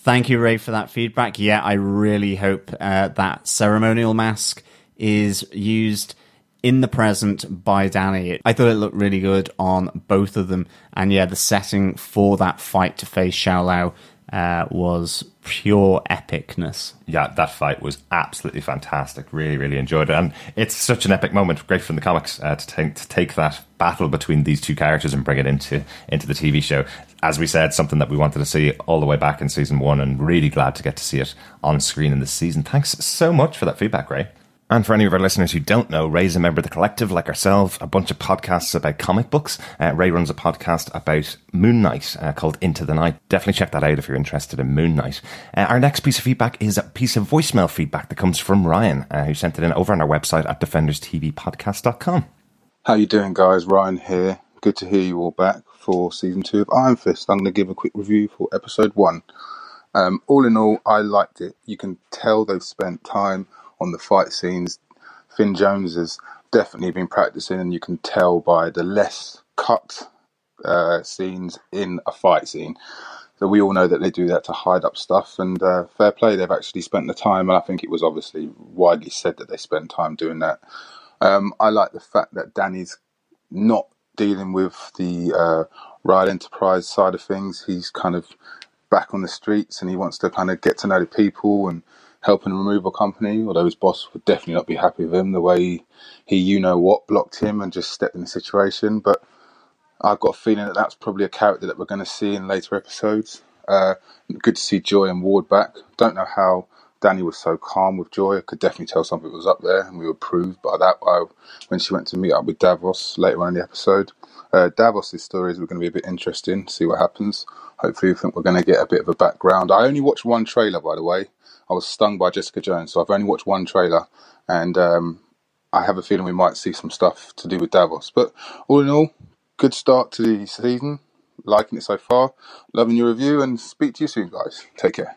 Thank you, Ray, for that feedback. Yeah, I really hope uh, that ceremonial mask is used in the present by Danny. I thought it looked really good on both of them. And yeah, the setting for that fight to face Shou Lao uh, was pure epicness. Yeah, that fight was absolutely fantastic. Really, really enjoyed it, and it's such an epic moment. Great from the comics uh, to take to take that battle between these two characters and bring it into into the TV show. As we said, something that we wanted to see all the way back in season one, and really glad to get to see it on screen in this season. Thanks so much for that feedback, Ray. And for any of our listeners who don't know, Ray's a member of the collective, like ourselves, a bunch of podcasts about comic books. Uh, Ray runs a podcast about Moon Knight uh, called Into the Night. Definitely check that out if you're interested in Moon Knight. Uh, our next piece of feedback is a piece of voicemail feedback that comes from Ryan, uh, who sent it in over on our website at defenderstvpodcast.com. How you doing, guys? Ryan here. Good to hear you all back for season two of Iron Fist. I'm going to give a quick review for episode one. Um, all in all, I liked it. You can tell they've spent time on the fight scenes. Finn Jones has definitely been practicing, and you can tell by the less cut uh, scenes in a fight scene. So we all know that they do that to hide up stuff, and uh, fair play, they've actually spent the time, and I think it was obviously widely said that they spent time doing that. Um, I like the fact that Danny's not dealing with the uh, Riot Enterprise side of things. He's kind of back on the streets, and he wants to kind of get to know the people and helping remove a company, although his boss would definitely not be happy with him the way he, you know what, blocked him and just stepped in the situation. But I've got a feeling that that's probably a character that we're going to see in later episodes. Uh, good to see Joy and Ward back. Don't know how Danny was so calm with Joy. I could definitely tell something was up there, and we were proved by that when she went to meet up with Davos later on in the episode. Uh, Davos' stories are going to be a bit interesting. See what happens. Hopefully, I think we're going to get a bit of a background. I only watched one trailer, by the way. I was stung by Jessica Jones, so I've only watched one trailer, and um, I have a feeling we might see some stuff to do with Davos. But all in all, good start to the season. Liking it so far. Loving your review, and speak to you soon, guys. Take care.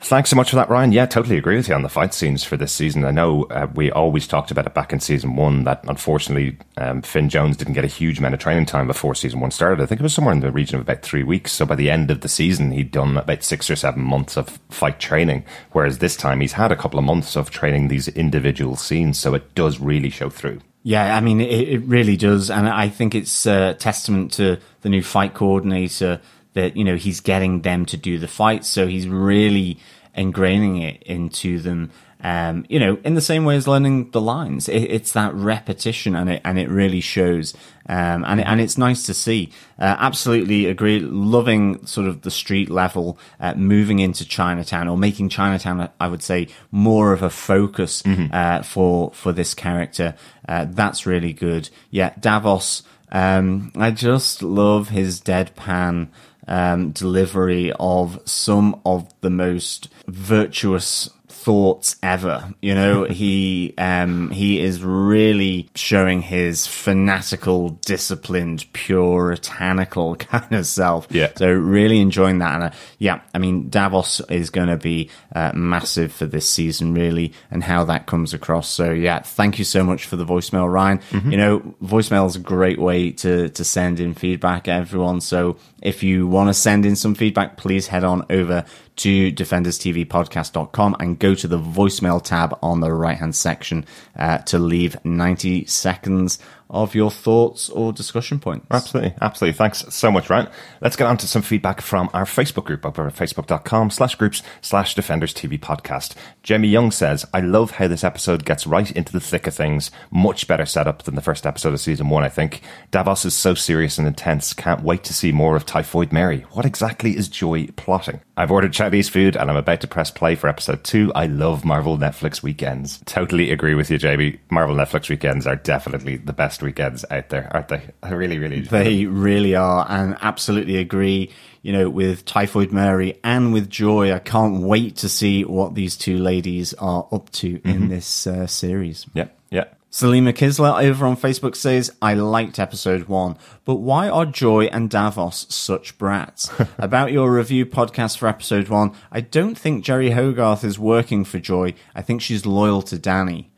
Thanks so much for that, Ryan. Yeah, totally agree with you on the fight scenes for this season. I know uh, we always talked about it back in season one that unfortunately um, Finn Jones didn't get a huge amount of training time before season one started. I think it was somewhere in the region of about three weeks. So by the end of the season, he'd done about six or seven months of fight training. Whereas this time, he's had a couple of months of training these individual scenes. So it does really show through. Yeah, I mean, it, it really does. And I think it's a testament to the new fight coordinator that you know he's getting them to do the fights, so he's really ingraining it into them. Um, you know, in the same way as learning the lines, it, it's that repetition, and it and it really shows. Um, and and it's nice to see. Uh, absolutely agree. Loving sort of the street level, uh, moving into Chinatown or making Chinatown, I would say, more of a focus mm-hmm. uh, for for this character. Uh, that's really good. Yeah, Davos. Um, I just love his deadpan um, delivery of some of the most virtuous thoughts ever. You know, he um, he is really showing his fanatical, disciplined, puritanical kind of self. Yeah. So really enjoying that. And uh, yeah, I mean, Davos is going to be uh, massive for this season, really, and how that comes across. So yeah, thank you so much for the voicemail, Ryan. Mm-hmm. You know, voicemail is a great way to to send in feedback, everyone. So if you want to send in some feedback, please head on over to defenderstvpodcast.com and go to the voicemail tab on the right hand section uh, to leave 90 seconds of your thoughts or discussion points. Absolutely. Absolutely. Thanks so much, Ryan. Let's get on to some feedback from our Facebook group over at facebook.com slash groups slash defenders TV podcast. Jamie Young says, I love how this episode gets right into the thick of things. Much better setup than the first episode of season one, I think. Davos is so serious and intense. Can't wait to see more of Typhoid Mary. What exactly is Joy plotting? I've ordered Chinese food and I'm about to press play for episode two. I love Marvel Netflix weekends. Totally agree with you, Jamie. Marvel Netflix weekends are definitely the best weekends out there, aren't they? I really, really. They really are, and absolutely agree. You know, with Typhoid Mary and with Joy, I can't wait to see what these two ladies are up to mm-hmm. in this uh, series. Yeah, yeah. Salima Kisler over on Facebook says, I liked episode one, but why are Joy and Davos such brats? About your review podcast for episode one, I don't think Jeri Hogarth is working for Joy. I think she's loyal to Danny.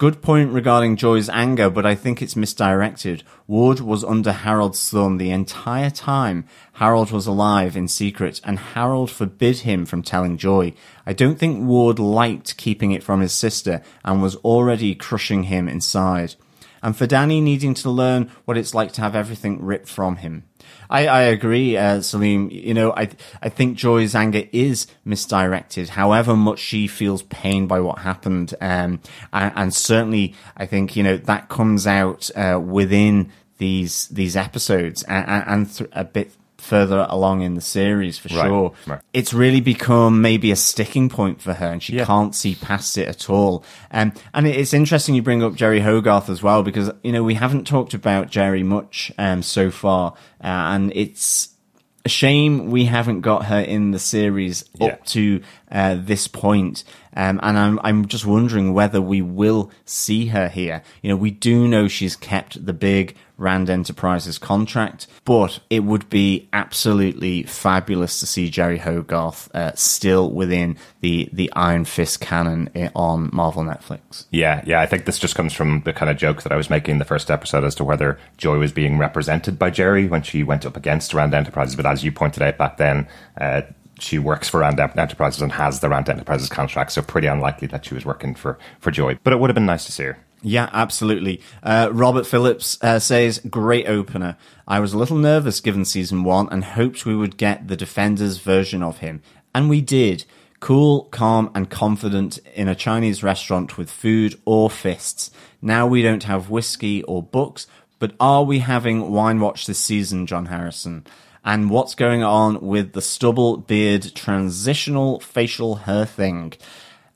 Good point regarding Joy's anger, but I think it's misdirected. Ward was under Harold's thumb the entire time. Harold was alive in secret, and Harold forbid him from telling Joy. I don't think Ward liked keeping it from his sister and was already crushing him inside. and for Danny needing to learn what it's like to have everything ripped from him. I, I agree, uh, Salim. You know, I I think Joy's anger is misdirected. However much she feels pain by what happened, um, and, and certainly I think you know that comes out uh, within these these episodes and, and th- a bit further along in the series for Right, sure. right. It's really become maybe a sticking point for her, and she Yeah. can't see past it at all. Um, and it's interesting you bring up Jeri Hogarth as well because you know we haven't talked about Jeri much um, so far, uh, and it's a shame we haven't got her in the series Yeah. up to uh, this point. Um, and I'm I'm just wondering whether we will see her here. You know, we do know she's kept the big Rand Enterprises contract, but it would be absolutely fabulous to see Jeri Hogarth uh, still within the the Iron Fist canon on Marvel Netflix. Yeah, yeah. I think this just comes from the kind of joke that I was making in the first episode as to whether Joy was being represented by Jeri when she went up against Rand Enterprises. But as you pointed out back then, uh, she works for Rand Enterprises and has the Rand Enterprises contract, so pretty unlikely that she was working for, for Joy. But it would have been nice to see her. Yeah, absolutely. Uh, Robert Phillips uh, says, great opener. I was a little nervous given season one and hoped we would get the Defenders version of him. And we did. Cool, calm, and confident in a Chinese restaurant with food or fists. Now we don't have whiskey or books, but are we having Wine Watch this season, John Harrison? And what's going on with the stubble, beard, transitional facial hair thing?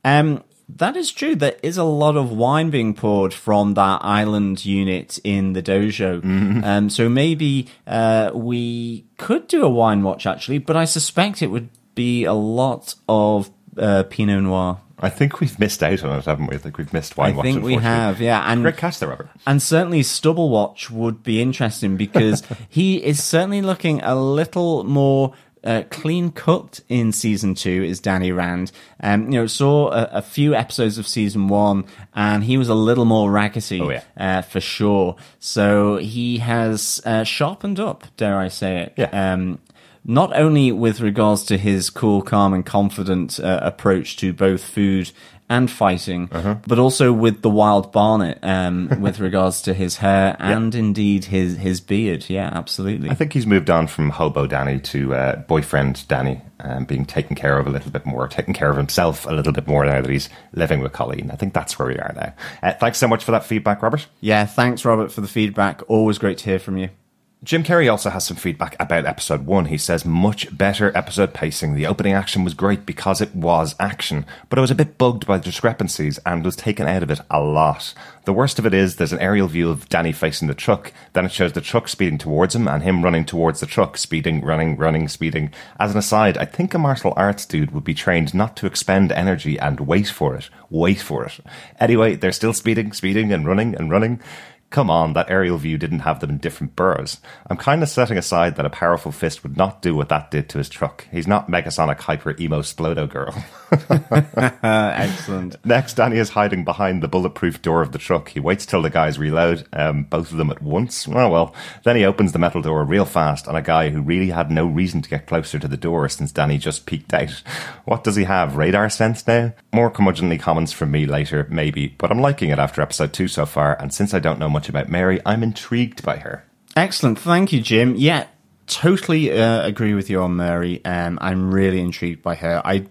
Um, that is true. There is a lot of wine being poured from that island unit in the dojo. Um, so maybe uh, we could do a wine watch actually, but I suspect it would be a lot of uh, Pinot Noir. I think we've missed out on it, haven't we? I think we've missed Wine I Watch, I think we have, yeah. And Great catch there, Robert. and certainly Stubble Watch would be interesting because he is certainly looking a little more uh, clean cut in season two. Is Danny Rand? Um, you know, saw a, a few episodes of season one, and he was a little more raggedy, Oh, yeah. uh, for sure. So he has uh, sharpened up, dare I say it? Yeah. Um, not only with regards to his cool, calm, and confident uh, approach to both food and fighting, Uh-huh. but also with the wild Barnet um, with regards to his hair and indeed his his beard. Yeah, absolutely. I think he's moved on from hobo Danny to uh, boyfriend Danny, um, being taken care of a little bit more, taking care of himself a little bit more now that he's living with Colleen. I think that's where we are now. Uh, thanks so much for that feedback, Robert. yeah, thanks, Robert, for the feedback. Always great to hear from you. Jim Carrey also has some feedback about episode one. He says, much better episode pacing. The opening action was great because it was action, but I was a bit bugged by the discrepancies and was taken out of it a lot. The worst of it is there's an aerial view of Danny facing the truck, then it shows the truck speeding towards him and him running towards the truck, speeding, running, running, speeding. As an aside, I think a martial arts dude would be trained not to expend energy and wait for it. Wait for it. Anyway, they're still speeding, speeding and running and running. Come on, that aerial view didn't have them in different boroughs. I'm kind of setting aside that a powerful fist would not do what that did to his truck. He's not Megasonic Hyper Emo Splodo Girl. Excellent. Next, Danny is hiding behind the bulletproof door of the truck. He waits till the guys reload, um, both of them at once. Oh well. Then he opens the metal door real fast on a guy who really had no reason to get closer to the door since Danny just peeked out. What does he have? Radar sense now? More curmudgeonly comments from me later, maybe, but I'm liking it after episode two so far, and since I don't know much about Mary, I'm intrigued by her. Excellent. Thank you, Jim. Yeah, totally uh, agree with you on Mary. Um, I'm really intrigued by her. I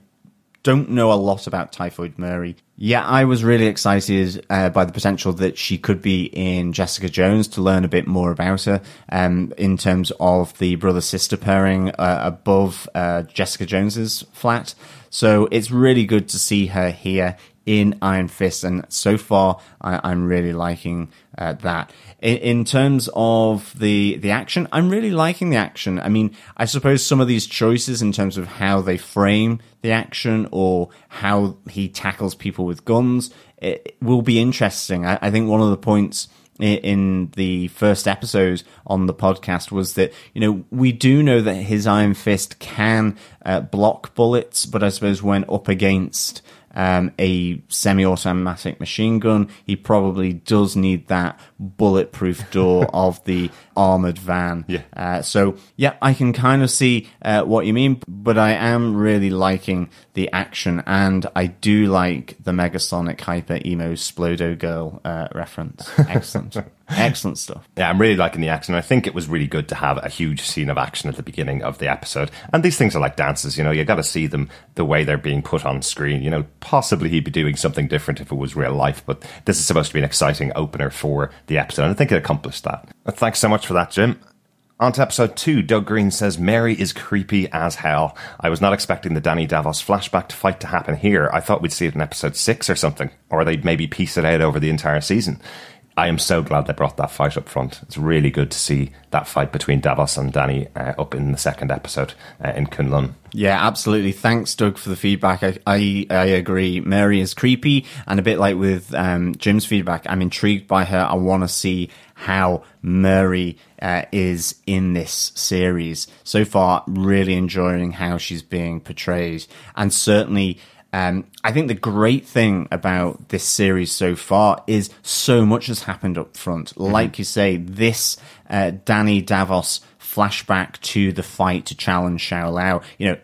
don't know a lot about Typhoid Mary. Yeah, I was really excited uh, by the potential that she could be in Jessica Jones to learn a bit more about her um, in terms of the brother sister pairing uh, above uh, Jessica Jones's flat. So it's really good to see her here in Iron Fist, and so far I, I'm really liking uh, that. In, in terms of the the action, I'm really liking the action. I mean, I suppose some of these choices in terms of how they frame the action or how he tackles people with guns it, will be interesting. I, I think one of the points in the first episode on the podcast was that you know we do know that his iron fist can uh, block bullets, but I suppose when up against um, a semi-automatic machine gun. He probably does need that bulletproof door of the armored van. Yeah. Uh, so yeah, I can kind of see uh, what you mean, but I am really liking the action, and I do like the Megasonic Hyper Emo Splodo Girl uh, reference. Excellent, excellent stuff. Yeah, I'm really liking the action. I think it was really good to have a huge scene of action at the beginning of the episode. And these things are like dances, you know, you got to see them the way they're being put on screen. You know, possibly he'd be doing something different if it was real life, but this is supposed to be an exciting opener for the episode. And I think it accomplished that. Thanks so much for that, Jim. On to episode two, Doug Green says Mary is creepy as hell. I was not expecting the Danny Davos flashback to fight to happen here. I thought we'd see it in episode six or something, or they'd maybe piece it out over the entire season. I am so glad they brought that fight up front. It's really good to see that fight between Davos and Danny uh, up in the second episode uh, in Kunlun. Yeah, absolutely. Thanks, Doug, for the feedback. I, I, I agree. Mary is creepy, and a bit like with um, Jim's feedback, I'm intrigued by her. I want to see how Mary uh, is in this series. So far, really enjoying how she's being portrayed, and certainly. Um, I think the great thing about this series so far is so much has happened up front. Like you say, this uh, Danny Davos flashback to the fight to challenge Shou-Lao, you know,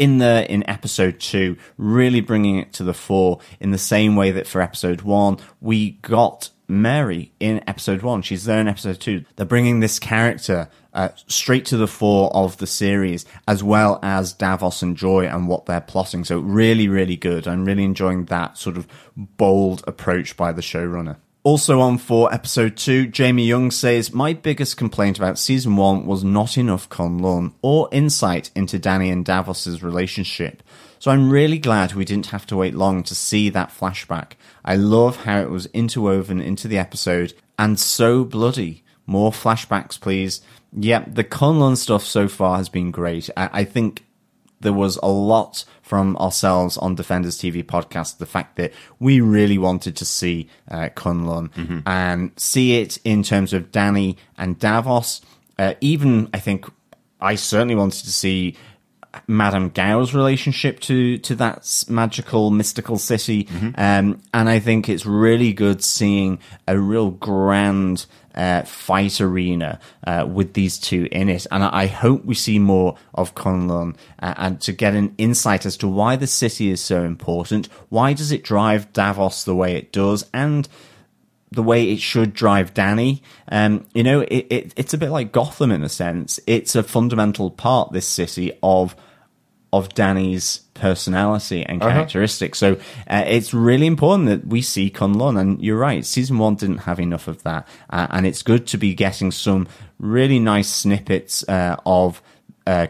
in the in episode two, really bringing it to the fore in the same way that for episode one we got Mary in episode one. She's there in episode two. They're bringing this character uh, straight to the fore of the series, as well as Davos and Joy and what they're plotting. So really, really good. I'm really enjoying that sort of bold approach by the showrunner. Also on for episode 2, Jamie Young says, My biggest complaint about season 1 was not enough Kunlun or insight into Danny and Davos's relationship. So I'm really glad we didn't have to wait long to see that flashback. I love how it was interwoven into the episode and so bloody. More flashbacks, please. Yeah, the Kunlun stuff so far has been great. I, I think there was a lot from ourselves on Defenders TV podcast. The fact that we really wanted to see uh, Kunlun and see it in terms of Danny and Davos. Uh, even I think I certainly wanted to see Madame Gao's relationship to to that magical mystical city, um, and I think it's really good seeing a real grand uh, fight arena uh, with these two in it, and I, hope we see more of Kunlun uh, and to get an insight as to why the city is so important, why does it drive Davos the way it does, and the way it should drive Danny. Um, you know, it, it, it's a bit like Gotham in a sense. It's a fundamental part, this city, of of Danny's personality and characteristics. So uh, it's really important that we see Kunlun. And you're right, season one didn't have enough of that. Uh, and it's good to be getting some really nice snippets uh, of uh,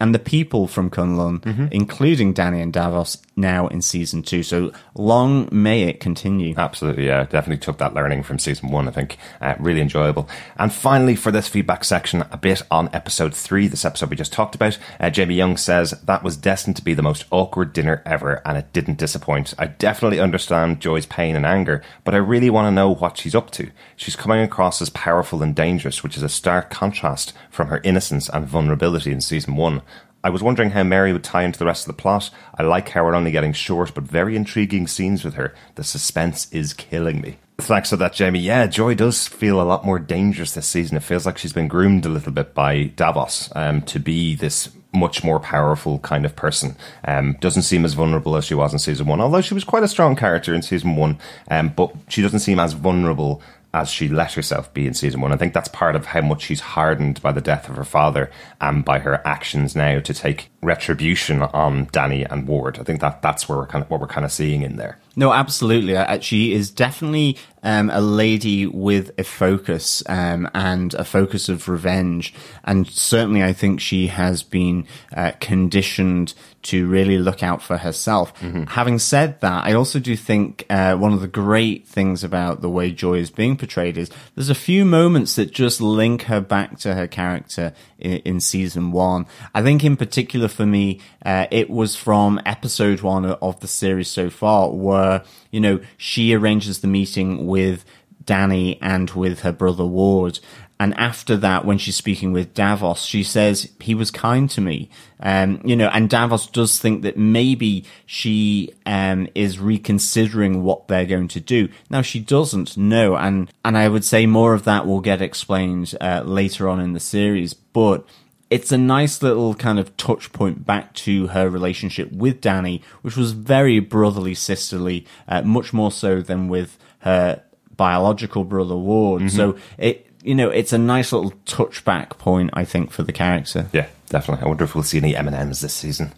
and the people from Kunlun, including Danny and Davos, now in season two. So long may it continue. Absolutely, yeah. Definitely took that learning from season one, I think. Uh, really enjoyable. And finally, for this feedback section, a bit on episode three, this episode we just talked about. Uh, Jamie Young says, That was destined to be the most awkward dinner ever, and it didn't disappoint. I definitely understand Joy's pain and anger, but I really want to know what she's up to. She's coming across as powerful and dangerous, which is a stark contrast from her innocence and vulnerability in season one. I was wondering how Mary would tie into the rest of the plot. I like how we're only getting short but very intriguing scenes with her. The suspense is killing me. Thanks for that, Jamie. Yeah, Joy does feel a lot more dangerous this season. It feels like she's been groomed a little bit by Davos um, to be this much more powerful kind of person. Um, doesn't seem as vulnerable as she was in season one, although she was quite a strong character in season one. Um, but she doesn't seem as vulnerable as she let herself be in season one. I think that's part of how much she's hardened by the death of her father and by her actions now to take retribution on Danny and Ward. I think that that's where we're kind of what we're kind of seeing in there. No, absolutely. Uh, She is definitely um, a lady with a focus um, and a focus of revenge. And certainly, I think she has been uh, conditioned to really look out for herself. Having said that, I also do think uh, one of the great things about the way Joy is being portrayed is there's a few moments that just link her back to her character in, in season one. I think, in particular, for me, uh, it was from episode one of the series so far, where you know she arranges the meeting with Danny and with her brother Ward. And after that, when she's speaking with Davos, she says, he was kind to me. Um, you know, and Davos does think that maybe she, um, is reconsidering what they're going to do. Now she doesn't know. And, and I would say more of that will get explained, uh, later on in the series, but it's a nice little kind of touch point back to her relationship with Danny, which was very brotherly, sisterly, uh, much more so than with her biological brother Ward. Mm-hmm. So it, you know, it's a nice little touchback point, I think, for the character. Yeah, definitely. I wonder if we'll see any M and M's this season.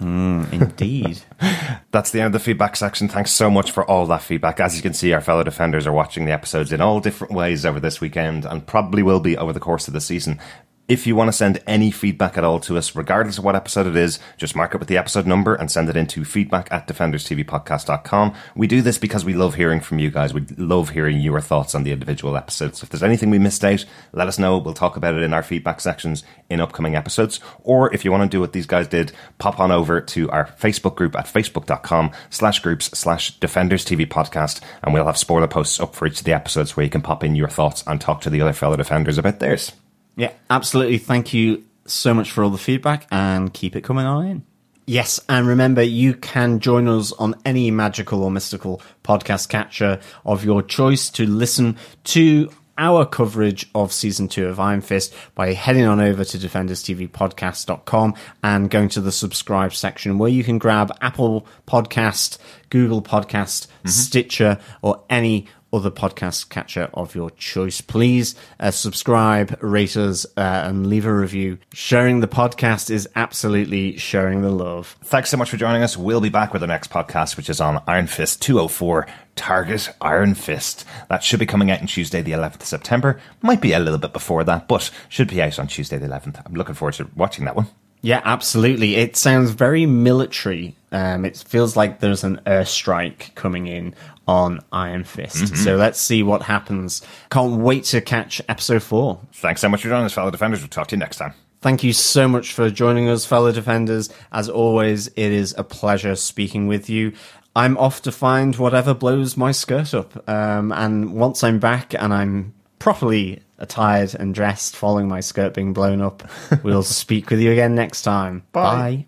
Mm, indeed. That's the end of the feedback section. Thanks so much for all that feedback. As you can see, our fellow defenders are watching the episodes in all different ways over this weekend and probably will be over the course of the season. If you want to send any feedback at all to us, regardless of what episode it is, just mark it with the episode number and send it into feedback at defenderstvpodcast.com. We do this because we love hearing from you guys. We love hearing your thoughts on the individual episodes. If there's anything we missed out, let us know. We'll talk about it in our feedback sections in upcoming episodes. Or if you want to do what these guys did, pop on over to our Facebook group at facebook.com slash groups slash defenders TV podcast. And we'll have spoiler posts up for each of the episodes where you can pop in your thoughts and talk to the other fellow defenders about theirs. Yeah, absolutely. Thank you so much for all the feedback and keep it coming on in. Yes, and remember, you can join us on any magical or mystical podcast catcher of your choice to listen to our coverage of season two of Iron Fist by heading on over to defenderstvpodcast.com and going to the subscribe section where you can grab Apple Podcast, Google Podcast, mm-hmm. Stitcher, or any other podcast catcher of your choice. Please uh, subscribe, rate us, uh, and leave a review. Sharing the podcast is absolutely sharing the love. Thanks so much for joining us. We'll be back with the next podcast, which is on Iron Fist 204 Target Iron Fist. That should be coming out on Tuesday, the 11th of September. Might be a little bit before that, but should be out on Tuesday, the 11th. I'm looking forward to watching that one. Yeah, absolutely. It sounds very military. Um, it feels like there's an airstrike coming in on Iron Fist. Mm-hmm. So let's see what happens. Can't wait to catch episode four. Thanks so much for joining us, fellow defenders. We'll talk to you next time. Thank you so much for joining us, fellow defenders. As always, it is a pleasure speaking with you. I'm off to find whatever blows my skirt up. Um, and once I'm back and I'm properly attired and dressed following my skirt being blown up, we'll speak with you again next time. Bye. Bye.